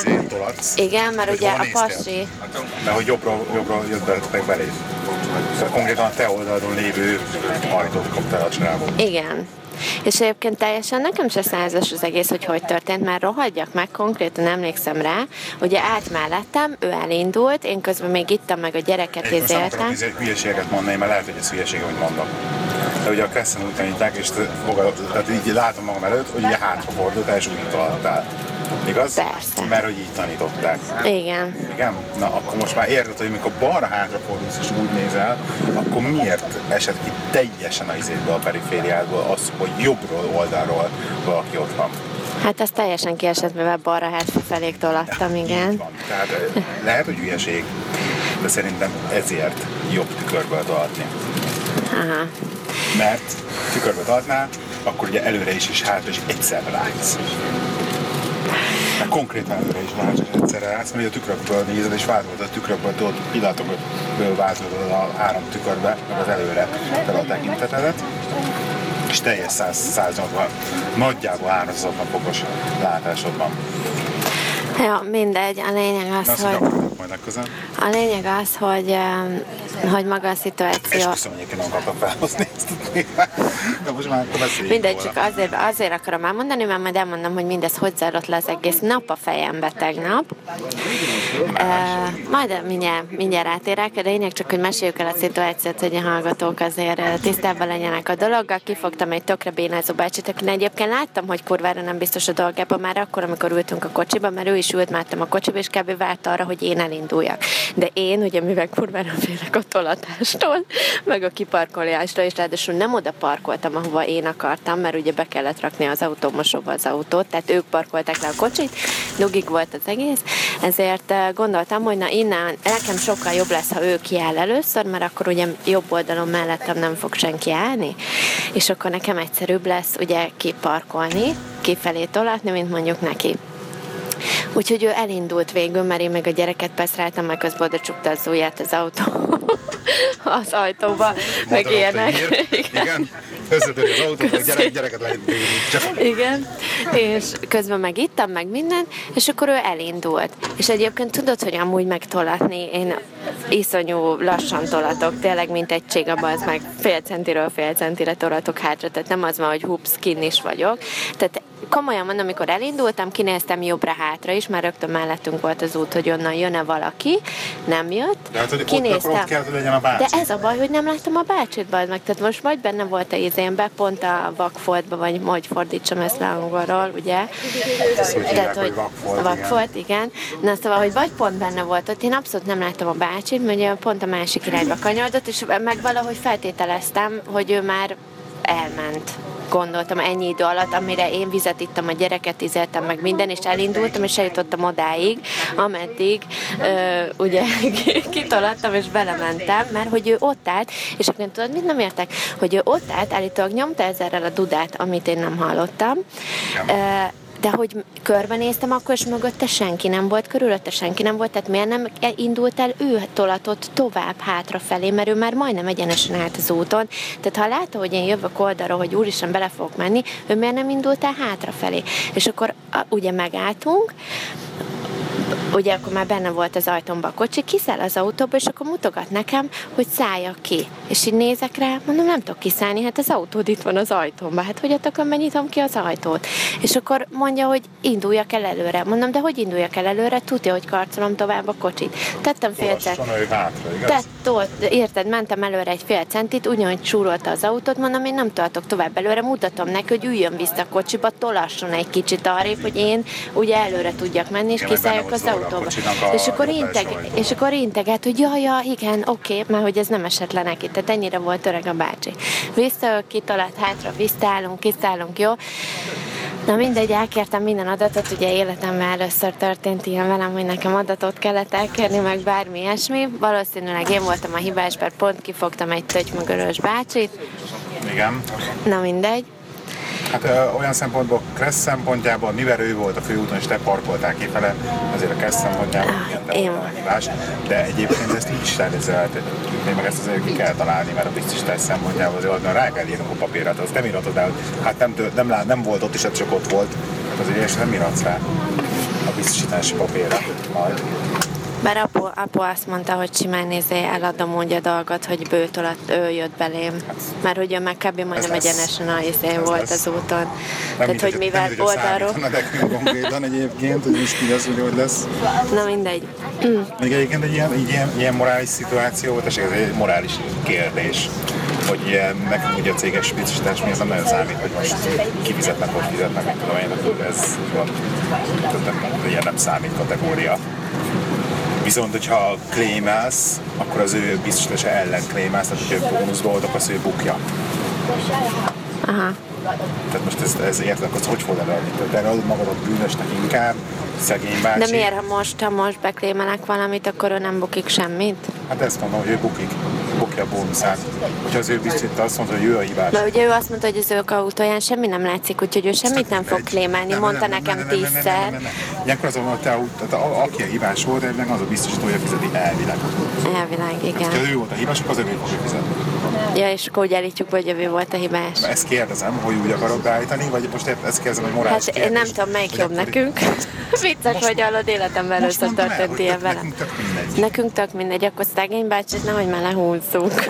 Igen, mert ugye a pasi, Mert hogy jobbra, jobbra jött beletek belé. Tehát konkrétan a te oldalon lévő ajtót kaptál a csávó. igen. És egyébként teljesen nekem se százas az egész, hogy hogy történt, mert rohadjak meg, konkrétan emlékszem rá, ugye állt mellettem, ő elindult, én közben még ittam meg a gyereket, nem akarok ezértem. izé hülyeségeket mondani, mert lehet, hogy ez hülyeség, hogy mondok. De ugye a Kessen úgy taníták, és te fogad, tehát így látom magam előtt, hogy ugye hátrafordultál és úgy találtál. Igaz? Persze. Mert hogy így tanították. Igen. Igen? Na akkor most már érted, hogy mikor balra hátrafordulsz és úgy nézel, akkor miért esett ki teljesen az izétből a perifériádból az, hogy jobbról oldalról valaki ott van. Hát az teljesen kiesett, mivel balra hátra felé tolattam, Így igen. van. Tehát eh, lehet, hogy hülyeség, de szerintem ezért jobb tükörből tolatni. Aha. Mert tükörbe tartnál, akkor ugye előre is és hátra is egyszerre látsz. Mert konkrétan előre is látsz, és egyszerre látsz, mert a tükrökből nézed, és változod a tükrökből, tudod, pillanatokból változod a három tükörbe, meg az előre fel a tekintetedet, és teljes 100, 180, nagyjából 360 fokos látásod van. Ja, mindegy, a lényeg az, azt hogy majd legközelebb. a lényeg az, hogy, hogy maga a És szituáció köszönöm, egyébként nem akartam felhozni ezt. De most már beszéljünk Mindegy, csak azért, azért akarom elmondani, mert majd elmondom, hogy mindez hogy zajlott le az egész nap a fejembe tegnap. Uh, majd mindjárt, mindjárt átérek, de lényeg csak, hogy meséljük el a szituációt, hogy a hallgatók azért tisztában legyenek a dologgal. Kifogtam egy tökre bénázó bácsit, akin egyébként láttam, hogy kurvára nem biztos a dolgában már akkor, amikor ültünk a kocsiba, mert ő is ült mellettem a kocsiba, és kb. várta arra, hogy én elinduljak. De én, ugye mivel kurvára félek a tolatástól, meg a kiparkolástól, és ráadásul nem oda parkoltam, ahova én akartam, mert ugye be kellett rakni az autómosóba az autót, tehát ők parkolták le a kocsit, dugig volt az egész, ezért eh, gondoltam, hogy na innen nekem sokkal jobb lesz, ha ő kiáll először, mert akkor ugye jobb oldalon mellettem nem fog senki állni, és akkor nekem egyszerűbb lesz ugye kiparkolni, kifelé tolatni, mint mondjuk neki. Úgyhogy ő elindult végül, mert én meg a gyereket peszráltam, meg közben oda csukta az ujját az autó az ajtóba, meg ilyenek. Igen. Összetöri az autót, hogy gyerek, gyereket lehet Igen, és közben meg ittam, meg minden, és akkor ő elindult. És egyébként tudod, hogy amúgy megtolatni, én iszonyú lassan tolatok, tényleg mint egy csiga, az meg. Fél centiről fél centire tolatok hátra, tehát nem az van, hogy hups, kin is vagyok. Tehát komolyan mondom, amikor elindultam, kinéztem jobbra-hátra is, már rögtön mellettünk volt az út, hogy onnan jön-e valaki, nem jött. De hát, hogy ott akkor ott hogy legyen a bácsi. De ez a baj, hogy nem láttam a bácsit, bajt meg. Tehát most vagy benne volt a izénbe, pont a vakfoltba, vagy hogy fordítsam ezt le angolról, ugye? Hívják, hogy vakfolt, igen. vakfolt, igen. Na szóval, hogy vagy pont benne volt ott, én abszolút nem láttam a bácsit, mert pont a másik irányba kanyarodott, és meg valahogy feltételeztem, hogy ő már elment gondoltam ennyi idő alatt, amire én vizet ittam, a gyereket izeltem meg minden, és elindultam, és eljutottam odáig, ameddig ö, ugye kitolattam, és belementem, mert hogy ő ott állt, és akkor tudod, mit nem értek? Hogy ő ott állt, állítólag nyomta ezerrel a dudát, amit én nem hallottam, ö, de hogy körbenéztem, akkor és mögötte senki nem volt, körülötte senki nem volt, tehát miért nem indult el ő tolatott tovább hátrafelé, mert ő már majdnem egyenesen állt az úton. Tehát ha látta, hogy én jövök oldalról, hogy úristen bele fogok menni, ő miért nem indult el hátrafelé? És akkor ugye megálltunk, ugye akkor már benne volt az ajtómba a kocsi, kiszáll az autóba, és akkor mutogat nekem, hogy szálljak ki. És így nézek rá, mondom, nem tudok kiszállni, hát az autód itt van az ajtómba, hát hogy akkor nyitom ki az ajtót. És akkor mondja, hogy induljak el előre. Mondom, de hogy induljak el előre? Tudja, hogy karcolom tovább a kocsit. Tettem fél cent. Lassan ő hátra, igaz? Tehát tolt, érted, mentem előre egy fél centit, ugyanúgy súrolta az autót, mondom, én nem tartok tovább előre, mutatom neki, hogy üljön vissza a kocsiba, tolasson egy kicsit arrébb, hogy én ugye előre tudjak menni, és kiszálljak benne az autóba. És akkor, integ, és akkor integet, hogy ja, ja, igen, oké, mert hogy ez nem esett le neki, tehát ennyire volt öreg a bácsi. Vissza, kitalált hátra, visszaállunk, kiszállunk, jó? Na mindegy, elkértem minden adatot, ugye életemben először történt ilyen velem, hogy nekem adatot kellett elkérni, meg bármi ilyesmi. Valószínűleg én voltam a hibás, mert pont kifogtam egy tögymögörös bácsit. Igen. Na mindegy. Hát ö, olyan szempontból Kressz szempontjából, mivel ő volt a főúton és te parkoltál kifele, azért a Kressz szempontjából igen, de volt. De egyébként ezt így is még meg ezt azért ki kell találni, mert a biztosítás szempontjából azért ott rá kell írnunk a papírat, azt nem írhatod el, hát nem, tő- nem, lá- nem volt ott, és ez csak ott volt. Hát azért ilyesmit nem írhatsz rá a biztosítási papírra majd. Bár apu, apu azt mondta, hogy simán nézé, eladom úgy a dolgot, hogy bőtől att- ő jött belém. Mert hogy ő meg kb. majdnem egyenesen a izé Ez volt lesz. az úton. Nem Tehát, hogy nem mivel oldalról... számítana nekünk konkrétan egyébként, hogy most ki lesz, hogy hogy lesz. Na mindegy. Még egyébként egy ilyen, egy ilyen, ilyen morális szituáció volt, és ez egy morális kérdés, hogy ilyen, nekünk ugye a céges biztosítás mi az nem nagyon számít, hogy most kifizetnek, hogy fizetnek, mit tudom én, ez van, tehát nem, ilyen nem számít kategória. Viszont, hogyha claimelsz, akkor az ő biztosítása ellen claimelsz, tehát hogyha bónuszba oldok, az ő bukja. Aha. Tehát most ez, ez érted, az hogy fog előadni? Te eladod magadat bűnösnek inkább, szegény bácsi. De miért, ha most, ha most beklémelek valamit, akkor ő nem bukik semmit? Hát ezt mondom, hogy ő bukik, bukja a bónuszát. Hogyha az ő biztosítja azt mondta, hogy ő a hibás. Mert ugye ő azt mondta, hogy az ők autóján semmi nem látszik, úgyhogy ő semmit nem fog klémelni. Mondta nekem tízszer. Ilyenkor azon, hogy te, a, aki a hibás volt, az a biztosítója fizeti elvileg. Elvileg, Ha igen. ő volt a hibás, akkor az ő fogja fizetni. Ja, és akkor úgy állítjuk, hogy ő volt a hibás. Ezt kérdezem, hogy úgy akarod beállítani, vagy most ezt kérdezem, hogy morális Hát én kérdés. nem tudom, melyik jobb nekünk. Vicces, hogy hallod, életemben először történt ilyen velem. nekünk tök mindegy. Nekünk tök mindegy, akkor szegény bácsit nehogy már lehúzzunk.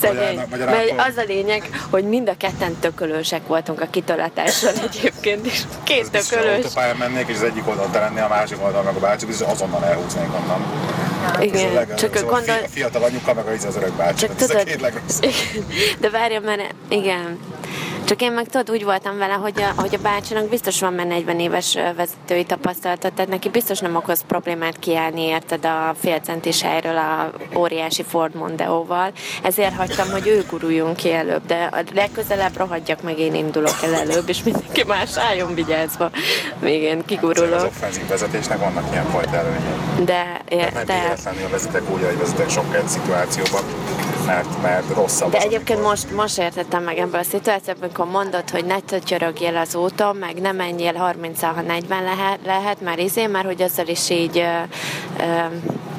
Szegény. Mert az a lényeg, hogy mind a ketten tökölősek voltunk a kitolatáson egyébként is. Két tökölős. autópályán mennék, és az egyik oldalon te lennél, a másik oldalon meg a bácsi, biztos azonnal elhúznék onnan. A Igen, legelőbb, csak szóval gondol... A fiatal anyuka, meg az az öreg bácsi. Csak Hát ez a tudod, két legrosszabb. de várja, mert igen. Csak én meg tudod, úgy voltam vele, hogy a, hogy a bácsinak biztos van már 40 éves vezetői tapasztalata, tehát neki biztos nem okoz problémát kiállni, érted, a fél centis helyről a óriási Ford Mondeo-val. Ezért hagytam, hogy ő guruljon ki előbb, de a legközelebb rohadjak meg, én indulok el előbb, és mindenki más álljon vigyázva, még én Az kigurulok. offenzív vezetésnek vannak ilyen fajta előnyei. De, Nem de, véletlenül vezetek úgy, hogy vezetek sok szituációban, mert, mert rosszabb De az, egyébként amikor- most, most értettem meg ebből a szituációból, amikor mondod, hogy ne tötyörögjél az úton, meg ne menjél 30 ha 40 lehet, lehet már izé, mert hogy azzal is így, ö, ö,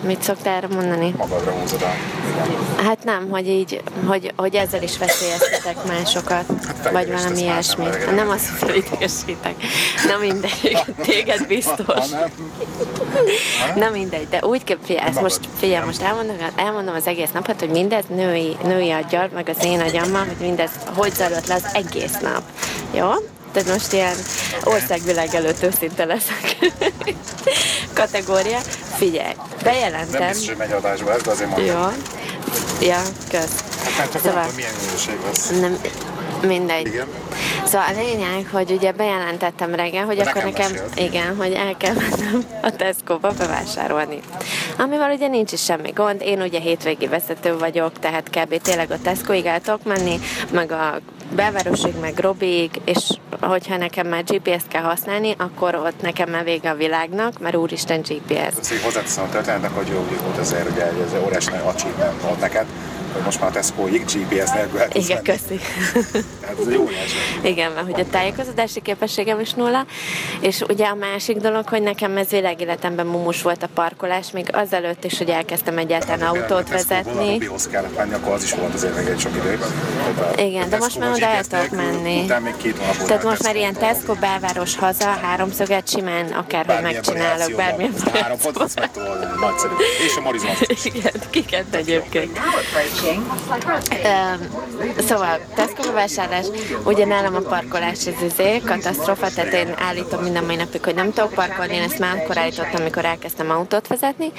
mit szoktál erre mondani? magadra húzod. Igen. Hát nem, hogy így, hogy, hogy ezzel is veszélyeztetek másokat, vagy felidegesítesz valami ilyesmi. Nem az, hogy felidegesítek. Na mindegy, téged biztos. Hanem, Na mindegy, de úgy kell, figyelj, ezt most, figyelj, most elmondom, elmondom az egész napot, hogy mindez női, női aggyal, meg az én agyammal, hogy mindez hogy zajlott le az egész nap. Jó? Tehát most ilyen országvilág előtt őszinte leszek. Kategória. Figyelj, nem bejelentem. biztos, hogy megy adásba ez, de azért mondom. Jó. Ja, kösz. Hát csak Szóval- nem milyen minőség lesz. Nem, mindegy. Igen. Szóval a lényeg, hogy ugye bejelentettem reggel, hogy De akkor nekem meséld. igen, hogy el kell mennem a Tesco-ba bevásárolni. Amivel ugye nincs is semmi gond, én ugye hétvégi vezető vagyok, tehát kb. tényleg a Tesco-ig el tudok menni, meg a belvárosig, meg Robiig, és hogyha nekem már GPS-t kell használni, akkor ott nekem már vége a világnak, mert úristen GPS. Így hozzáteszem a történetnek, hogy jó volt azért, ugye ez óriási nagy achievement volt neked, hogy most már a Tesco-ig GPS nélkül el Igen, menni. köszi. Tehát ez egy óriási. Igen, mert hogy a tájékozódási képességem is nulla, és ugye a másik dolog, hogy nekem ez világéletemben mumus volt a parkolás, még azelőtt is, hogy elkezdtem egyáltalán autót A Tesco-ból A vezetni. Robihoz kellett menni, akkor az is volt azért még egy sok idő. Tehát a Igen, de most már oda el tudok menni. Tehát most már ilyen Tesco belváros haza, háromszöget simán akárhogy megcsinálok, bármilyen Három meg tudod oldani, nagyszerű. És a is. Igen, kiket egyébként. Szóval, Tesco bevásárlás, ugye nálam a parkolás ez izé, katasztrófa, tehát én állítom minden mai napig, hogy nem tudok parkolni, én ezt már akkor állítottam, amikor elkezdtem autót vezetni,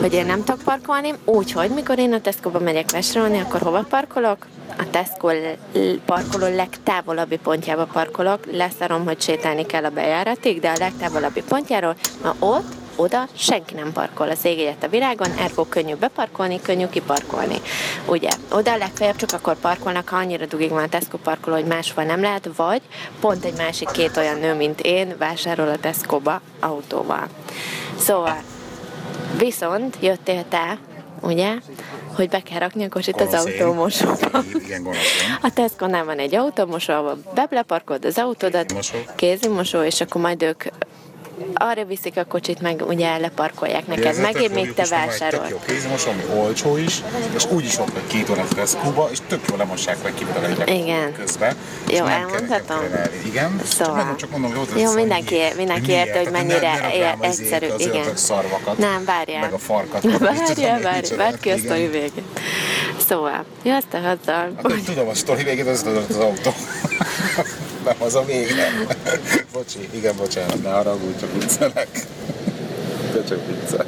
hogy én nem tudok parkolni, úgyhogy mikor én a Tesco-ba megyek vásárolni, akkor hova parkolok? A Tesco parkoló legtávolabbi pontjába parkolok, leszarom, hogy sétálni kell a bejáratig, de a legtávolabbi pontjáról, na ott oda senki nem parkol az ég egyet a világon, ergo könnyű beparkolni, könnyű kiparkolni. Ugye, oda legfeljebb csak akkor parkolnak, ha annyira dugig van a Tesco parkoló, hogy máshol nem lehet, vagy pont egy másik két olyan nő, mint én, vásárol a Tesco-ba autóval. Szóval, viszont jöttél te, ugye, hogy be kell rakni a kocsit az autómosóba. Igen, gonosz én. A Tesco-nál van egy autómosó, ahol beleparkolod az autódat, Kézimosó. kézimosó, és akkor majd ők arra viszik a kocsit, meg ugye leparkolják neked. Tök még te mert Tök jó kézimos, ami olcsó is, és úgy is ott vagy két órát Tesco-ba, és tök jól lemossák vagy kivedelegek Igen. közben. Jó, elmondhatom? Igen, Szóval. csak, csak mondom, hogy Jó, mindenki, mindenki érte, hogy mennyire egyszerű. Igen. Nem, várjál. meg a farkat. Várjál, várjál, várj ki a sztori végét. Szóval, jössz te azzal, Hát, tudom, a sztori végét az az autó. nem, az a vég, nem. Bocsi, igen, bocsánat, ne haragudj, csak viccelek. De csak viccelek.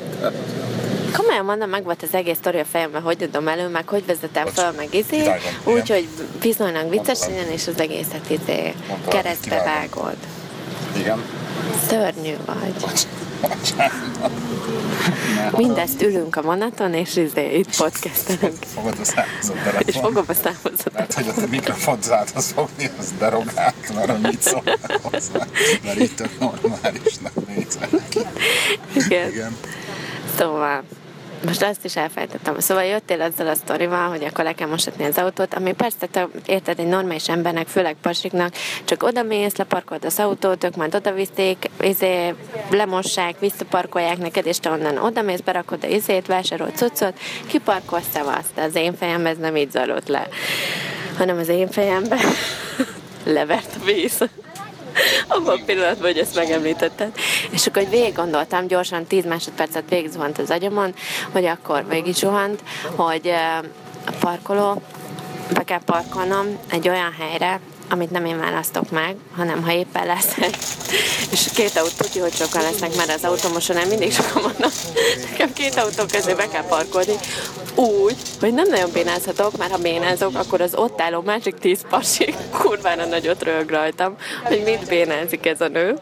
Komolyan mondom, meg volt az egész sztori a fejemben, hogy adom elő, meg hogy vezetem Bocs. fel, meg izé, úgyhogy viszonylag vicces legyen, és az egészet izé keresztbe vágod. Igen. Szörnyű vagy. Bocs. Mindezt ülünk a vonaton, és izé itt podcastelünk. Fogod a számozó És fogom a számozatot. Mert hogy a mikrofont záthoz fogni, az derogált, mert mit szólnak hozzá. Mert így tök normálisnak ki. Igen. Igen. Szóval, most azt is elfelejtettem. Szóval jöttél azzal a sztorival, hogy akkor le kell mosatni az autót, ami persze, te érted, egy normális embernek, főleg pasiknak, csak oda mész, leparkolod az autót, ők majd oda viszik, izé, lemossák, visszaparkolják neked, és te onnan oda mész, berakod a izét, vásárolt cuccot, kiparkolsz, szavazd. Az én fejemben ez nem így zajlott le, hanem az én fejemben levert a víz. Abban a pillanatban, hogy ezt megemlítetted. És akkor hogy végig gondoltam, gyorsan 10 másodpercet végig zuhant az agyamon, hogy akkor végig zuhant, hogy eh, a parkoló, be kell parkolnom egy olyan helyre, amit nem én választok meg, hanem ha éppen lesz és két autó, tudja, hogy sokan lesznek, mert az autómosonál mindig sokan vannak. Nekem két autó közé be kell parkolni, úgy, hogy nem nagyon bénázhatok, mert ha bénázok, akkor az ott álló másik tíz pasi kurvára nagyot rög rajtam, hogy mit bénázik ez a nő.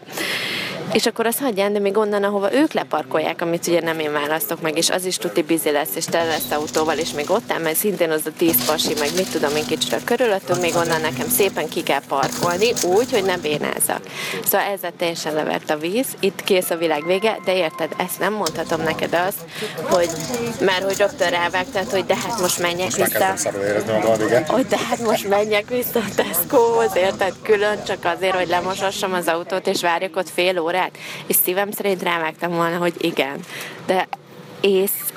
És akkor azt hagyján, de még onnan, ahova ők leparkolják, amit ugye nem én választok meg, és az is tuti bizi lesz, és tele lesz autóval, és még ott áll, mert szintén az a tíz pasi, meg mit tudom én kicsit a körülöttünk, még onnan nekem szépen ki kell parkolni, úgy, hogy ne bénázzak. Szóval ezzel teljesen levert a víz, itt kész a világ vége, de érted, ezt nem mondhatom neked azt, hogy már hogy rögtön rávágtad, hogy de hát most menjek Most vissza magam, hogy de hát most menjek vissza a Tesco-hoz, érted? Külön csak azért, hogy lemosassam az autót, és várjak ott fél órát. És szívem szerint rávágtam volna, hogy igen. De ész...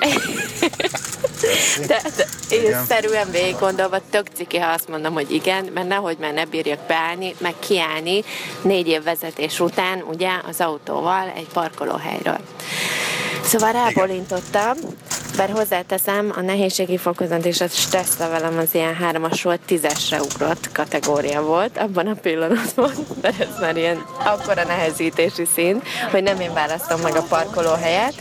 De, de észszerűen végig gondolva tök ciki, ha azt mondom, hogy igen, mert nehogy már ne bírjak beállni, meg kiállni négy év vezetés után, ugye, az autóval egy parkolóhelyről. Szóval rábólintottam, bár hozzáteszem, a nehézségi fokozat és a stressz levelem az ilyen hármasról tízesre ugrott kategória volt abban a pillanatban, mert ez már ilyen akkora nehezítési szín, hogy nem én választom meg a parkolóhelyet,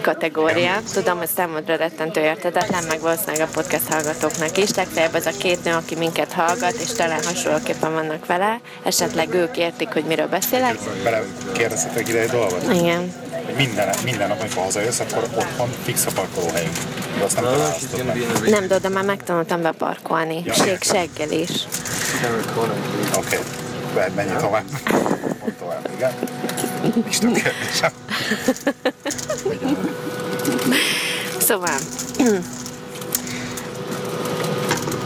kategória. Tudom, hogy számodra rettentő értetetlen, meg valószínűleg a podcast hallgatóknak is. Legfeljebb az a két nő, aki minket hallgat, és talán hasonlóképpen vannak vele, esetleg ők értik, hogy miről beszélek. Bele kérdeztetek ide egy dolgot. Igen. Minden, minden nap, amikor hazajössz, akkor otthon fix a parkolóhelyünk. De azt nem meg. Nem, de oda már megtanultam beparkolni. Ja, Ség is. Oké. Okay. Menj tovább. Mondd tovább, igen. Nincs több kérdésem. Szóval...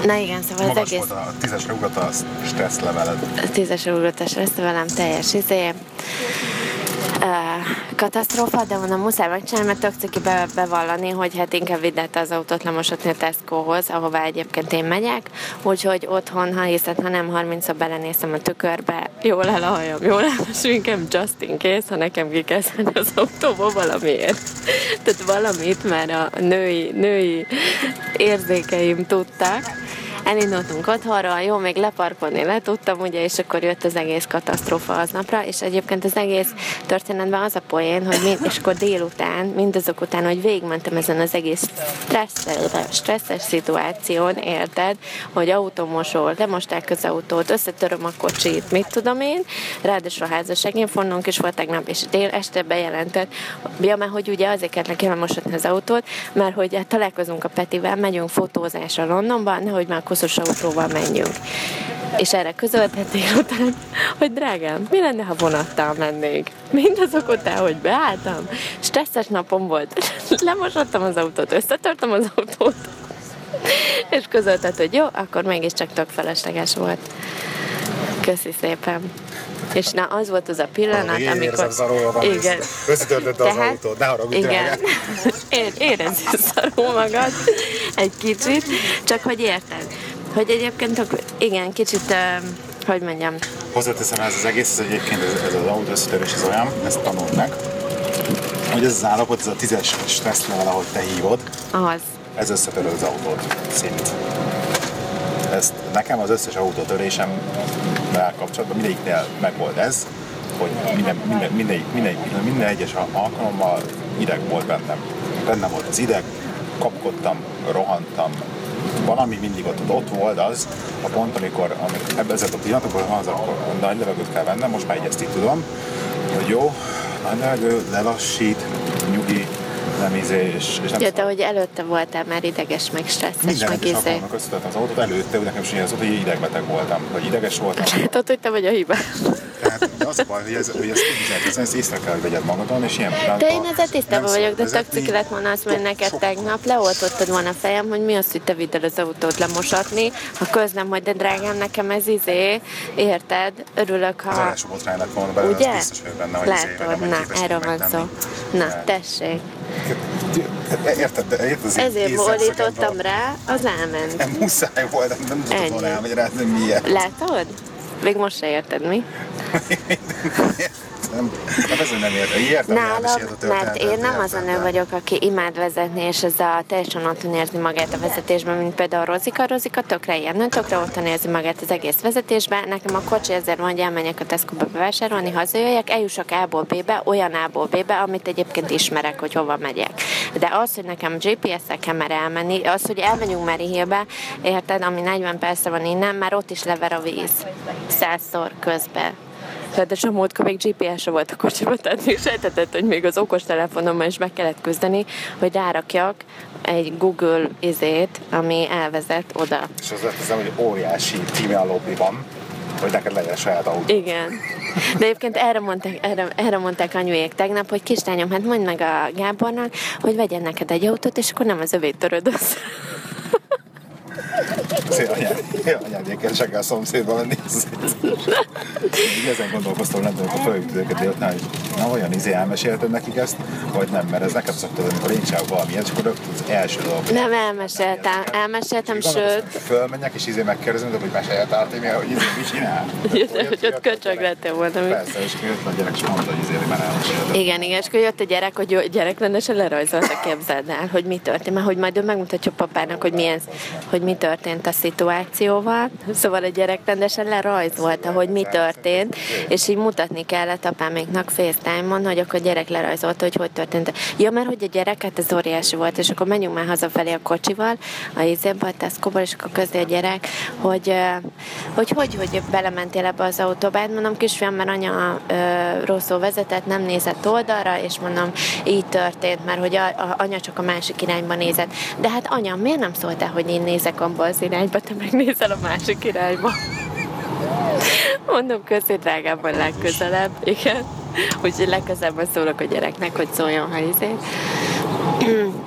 Na igen, szóval az Magas egész volt a tízesre ugrott a stressz leveled. tízes ugrotás lesz velem teljes izé. Katasztrófa, de mondom, muszáj megcsinálni, mert tök ciki be, bevallani, hogy hát inkább vidd az autót lemosatni a Tesco-hoz, ahová egyébként én megyek, úgyhogy otthon, ha hiszed, ha nem 30 belenéztem a tükörbe, jól hajam, jól sminkem, just in case, ha nekem ki kell az autóba valamiért. Tehát valamit már a női, női érzékeim tudtak, Elindultunk otthonról, jó, még leparkolni le tudtam, ugye, és akkor jött az egész katasztrófa aznapra, és egyébként az egész történetben az a poén, hogy mind, és akkor délután, mindazok után, hogy végigmentem ezen az egész stresszes, stresszes szituáción, érted, hogy autómosol, lemosták az autót, összetöröm a kocsit, mit tudom én, ráadásul a házasságén fonnunk is volt tegnap, és dél este bejelentett, ja, mert hogy ugye azért kellett neki lemosatni az autót, mert hogy hát találkozunk a Petivel, megyünk fotózásra Londonban, nehogy már koszos autóval menjünk. És erre közöltet délután, hogy drágám, mi lenne, ha vonattal mennék? Mindazok után, hogy beálltam, stresszes napom volt, lemosottam az autót, összetörtem az autót, és közöltet, hogy jó, akkor mégiscsak tök felesleges volt. Köszi szépen. És na, az volt az a pillanat, Én amikor... szarul magam, Igen. Összetörtötte az autót, ne haragudj, Igen. érezzél szarul magad egy kicsit, csak hogy érted. Hogy egyébként, igen, kicsit, hogy mondjam, Hozzáteszem ez az egész, ez egyébként ez, ez az autó összetörés az olyan, ezt tanult meg, hogy ez az állapot, ez a tízes stressz level, ahogy te hívod, az. ez összetöröd az autót szint. Ezt nekem az összes autótörésem kapcsolatban mindegyiknél megvolt ez, hogy minden, minden, minden, minden, minden, minden egyes alkalommal ideg volt bennem. Bennem volt az ideg, kapkodtam, rohantam, valami mindig ott, ott volt az a pont, amikor, amikor ebben a pillanatokban az, akkor nagy levegőt kell vennem, most már így ezt így tudom, hogy jó, nagy levegő, lelassít, nyugi, nem izé, és, és nem Ja, te, hogy előtte voltál már ideges, meg stresszes, minden meg izé. összetettem az autót, előtte nekem is az, hogy idegbeteg voltam, vagy ideges voltam. Látod, hogy te vagy a hibás. Tehát az a baj, hogy ez, hogy ez ez, ez észre kell, hogy vegyed magadon, és ilyen De én ezzel tisztában vagyok, de tök ciki lett volna azt, hogy neked tegnap leoltottad volna a fejem, hogy mi az, hogy te vidd el az autót lemosatni, ha közlem, hogy de drágám, nekem ez izé, érted? Örülök, Az ha... első botrány lett volna belőle, Ugye? az biztos vagyok benne, hogy Látod, na, erről van szó. Na, tessék. Érted, de érted az én Ezért van. rá, az elment. Nem muszáj volt, nem, tudod Ennyi. volna elmagyarázni, hogy miért. Látod? Még most se érted, mi? Nem, nem ezért nem értem. Értem, hogy Nálam, mert én nem az a nő vagyok, aki imád vezetni, és ez a teljesen otthon érzi magát a vezetésben, mint például Rozika. Rozika tökre ilyen nő, tökre otthon érzi magát az egész vezetésben. Nekem a kocsi ezért mondja, elmenjek a Tesco-ba bevásárolni, hazajöjjek, eljussak A-ból B-be, olyan A-ból B-be, amit egyébként ismerek, hogy hova megyek. De az, hogy nekem GPS-szel kell már elmenni, az, hogy elmenjünk Mary Hillbe, érted, ami 40 percre van innen, már ott is lever a víz. Százszor közben. Ráadásul múltkor még GPS-e volt a kocsiba, tehát még sejtetett, hogy még az okos telefonommal is meg kellett küzdeni, hogy rárakjak egy Google izét, ami elvezet oda. És az az, hogy óriási e-mail lobby van, hogy neked legyen saját autó. Igen. De egyébként erre mondták, erre, erre mondták anyuék tegnap, hogy kislányom, hát mondd meg a Gábornak, hogy vegyen neked egy autót, és akkor nem az övét töröd össze. Szél anyád, anyád ilyen keresekkel a szomszédba menni. Gondolkoztam, nem tudom, a fölült őket délután, hogy na olyan izé elmesélted nekik ezt, vagy nem, mert ez nekem szokta, amikor én csinálok valamit, és akkor az első dolog. hogy- Nem elmeséltem, elmeséltem, sőt, Fölmenjek, és izé megkérdezem, de hogy mesélj a hogy izé mit csinál. hogy, hogy ott köcsög lettél volna. mi? Persze, és jött a gyerek, és mondta, hogy izé, hogy már elmesélted. Igen, igen, és akkor jött a gyerek, hogy jó, gyerekrendesen lerajzolta, képzeld el, hogy mi történt, mert hogy majd ő megmutatja papának, hogy, milyen, hogy mi történt a szituációval. Szóval a gyerek rendesen lerajzolta, hogy mi történt, és így mutatni kellett apáméknak FaceTime-on, hogy akkor a gyerek lerajzolta, hogy hogy történt. Ja, mert hogy a gyerek, hát ez óriási volt, és akkor menjünk már hazafelé a kocsival, a izébe, a tesco és akkor közé a gyerek, hogy, hogy hogy, hogy belementél ebbe az autóba. Hát mondom, kisfiam, mert anya rosszul vezetett, nem nézett oldalra, és mondom, így történt, mert hogy a, a, anya csak a másik irányba nézett. De hát anya, miért nem szóltál, hogy én nézek abba az irányba, te meg nézel a másik irányba? Mondom, köszi drágában legközelebb, igen. Úgyhogy legközelebb szólok a gyereknek, hogy szóljon, ha izé.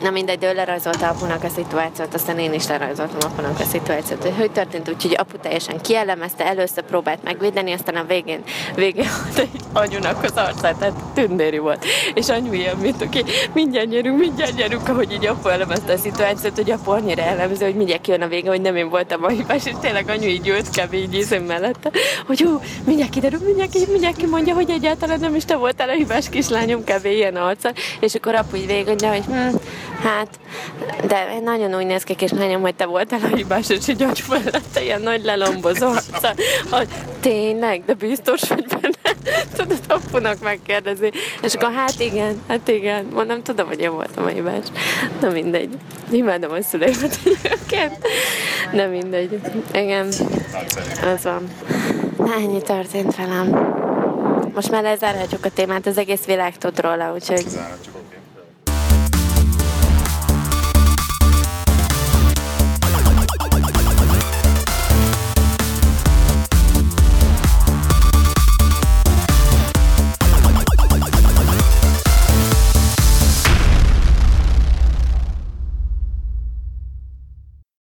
Na mindegy, de ő lerajzolta apunak a szituációt, aztán én is lerajzoltam apunak a szituációt, hogy hogy történt, úgyhogy apu teljesen kielemezte, először próbált megvédeni, aztán a végén, végén egy anyunak az arcát, tehát tündéri volt. És anyu ilyen, mint aki mindjárt nyerünk, mindjárt nyerünk, ahogy így apu elemezte a szituációt, hogy apu annyira elemző, hogy mindjárt kijön a vége, hogy nem én voltam a hibás, és tényleg anyu így ült kb. így ízem mellette, hogy hú, mindjárt kiderül, mindjárt, ki, mindjárt kimondja, hogy egyáltalán nem is te voltál a hibás kislányom, kb. ilyen arca, és akkor apu így végig, hogy hm, hát, de nagyon úgy néz ki kislányom, hogy te voltál a hibás, és így agy mellette ilyen nagy lelombozó arca, hogy tényleg, de biztos vagy benne, tudod, apunak megkérdezni, és akkor hát igen, hát igen, mondom, tudom, hogy én voltam a hibás. Na mindegy, imádom a szüleimet egyébként, de mindegy, igen, az van. Na, ennyi történt velem. Most már lezárhatjuk a témát, az egész világ tud róla, úgyhogy Záratjuk.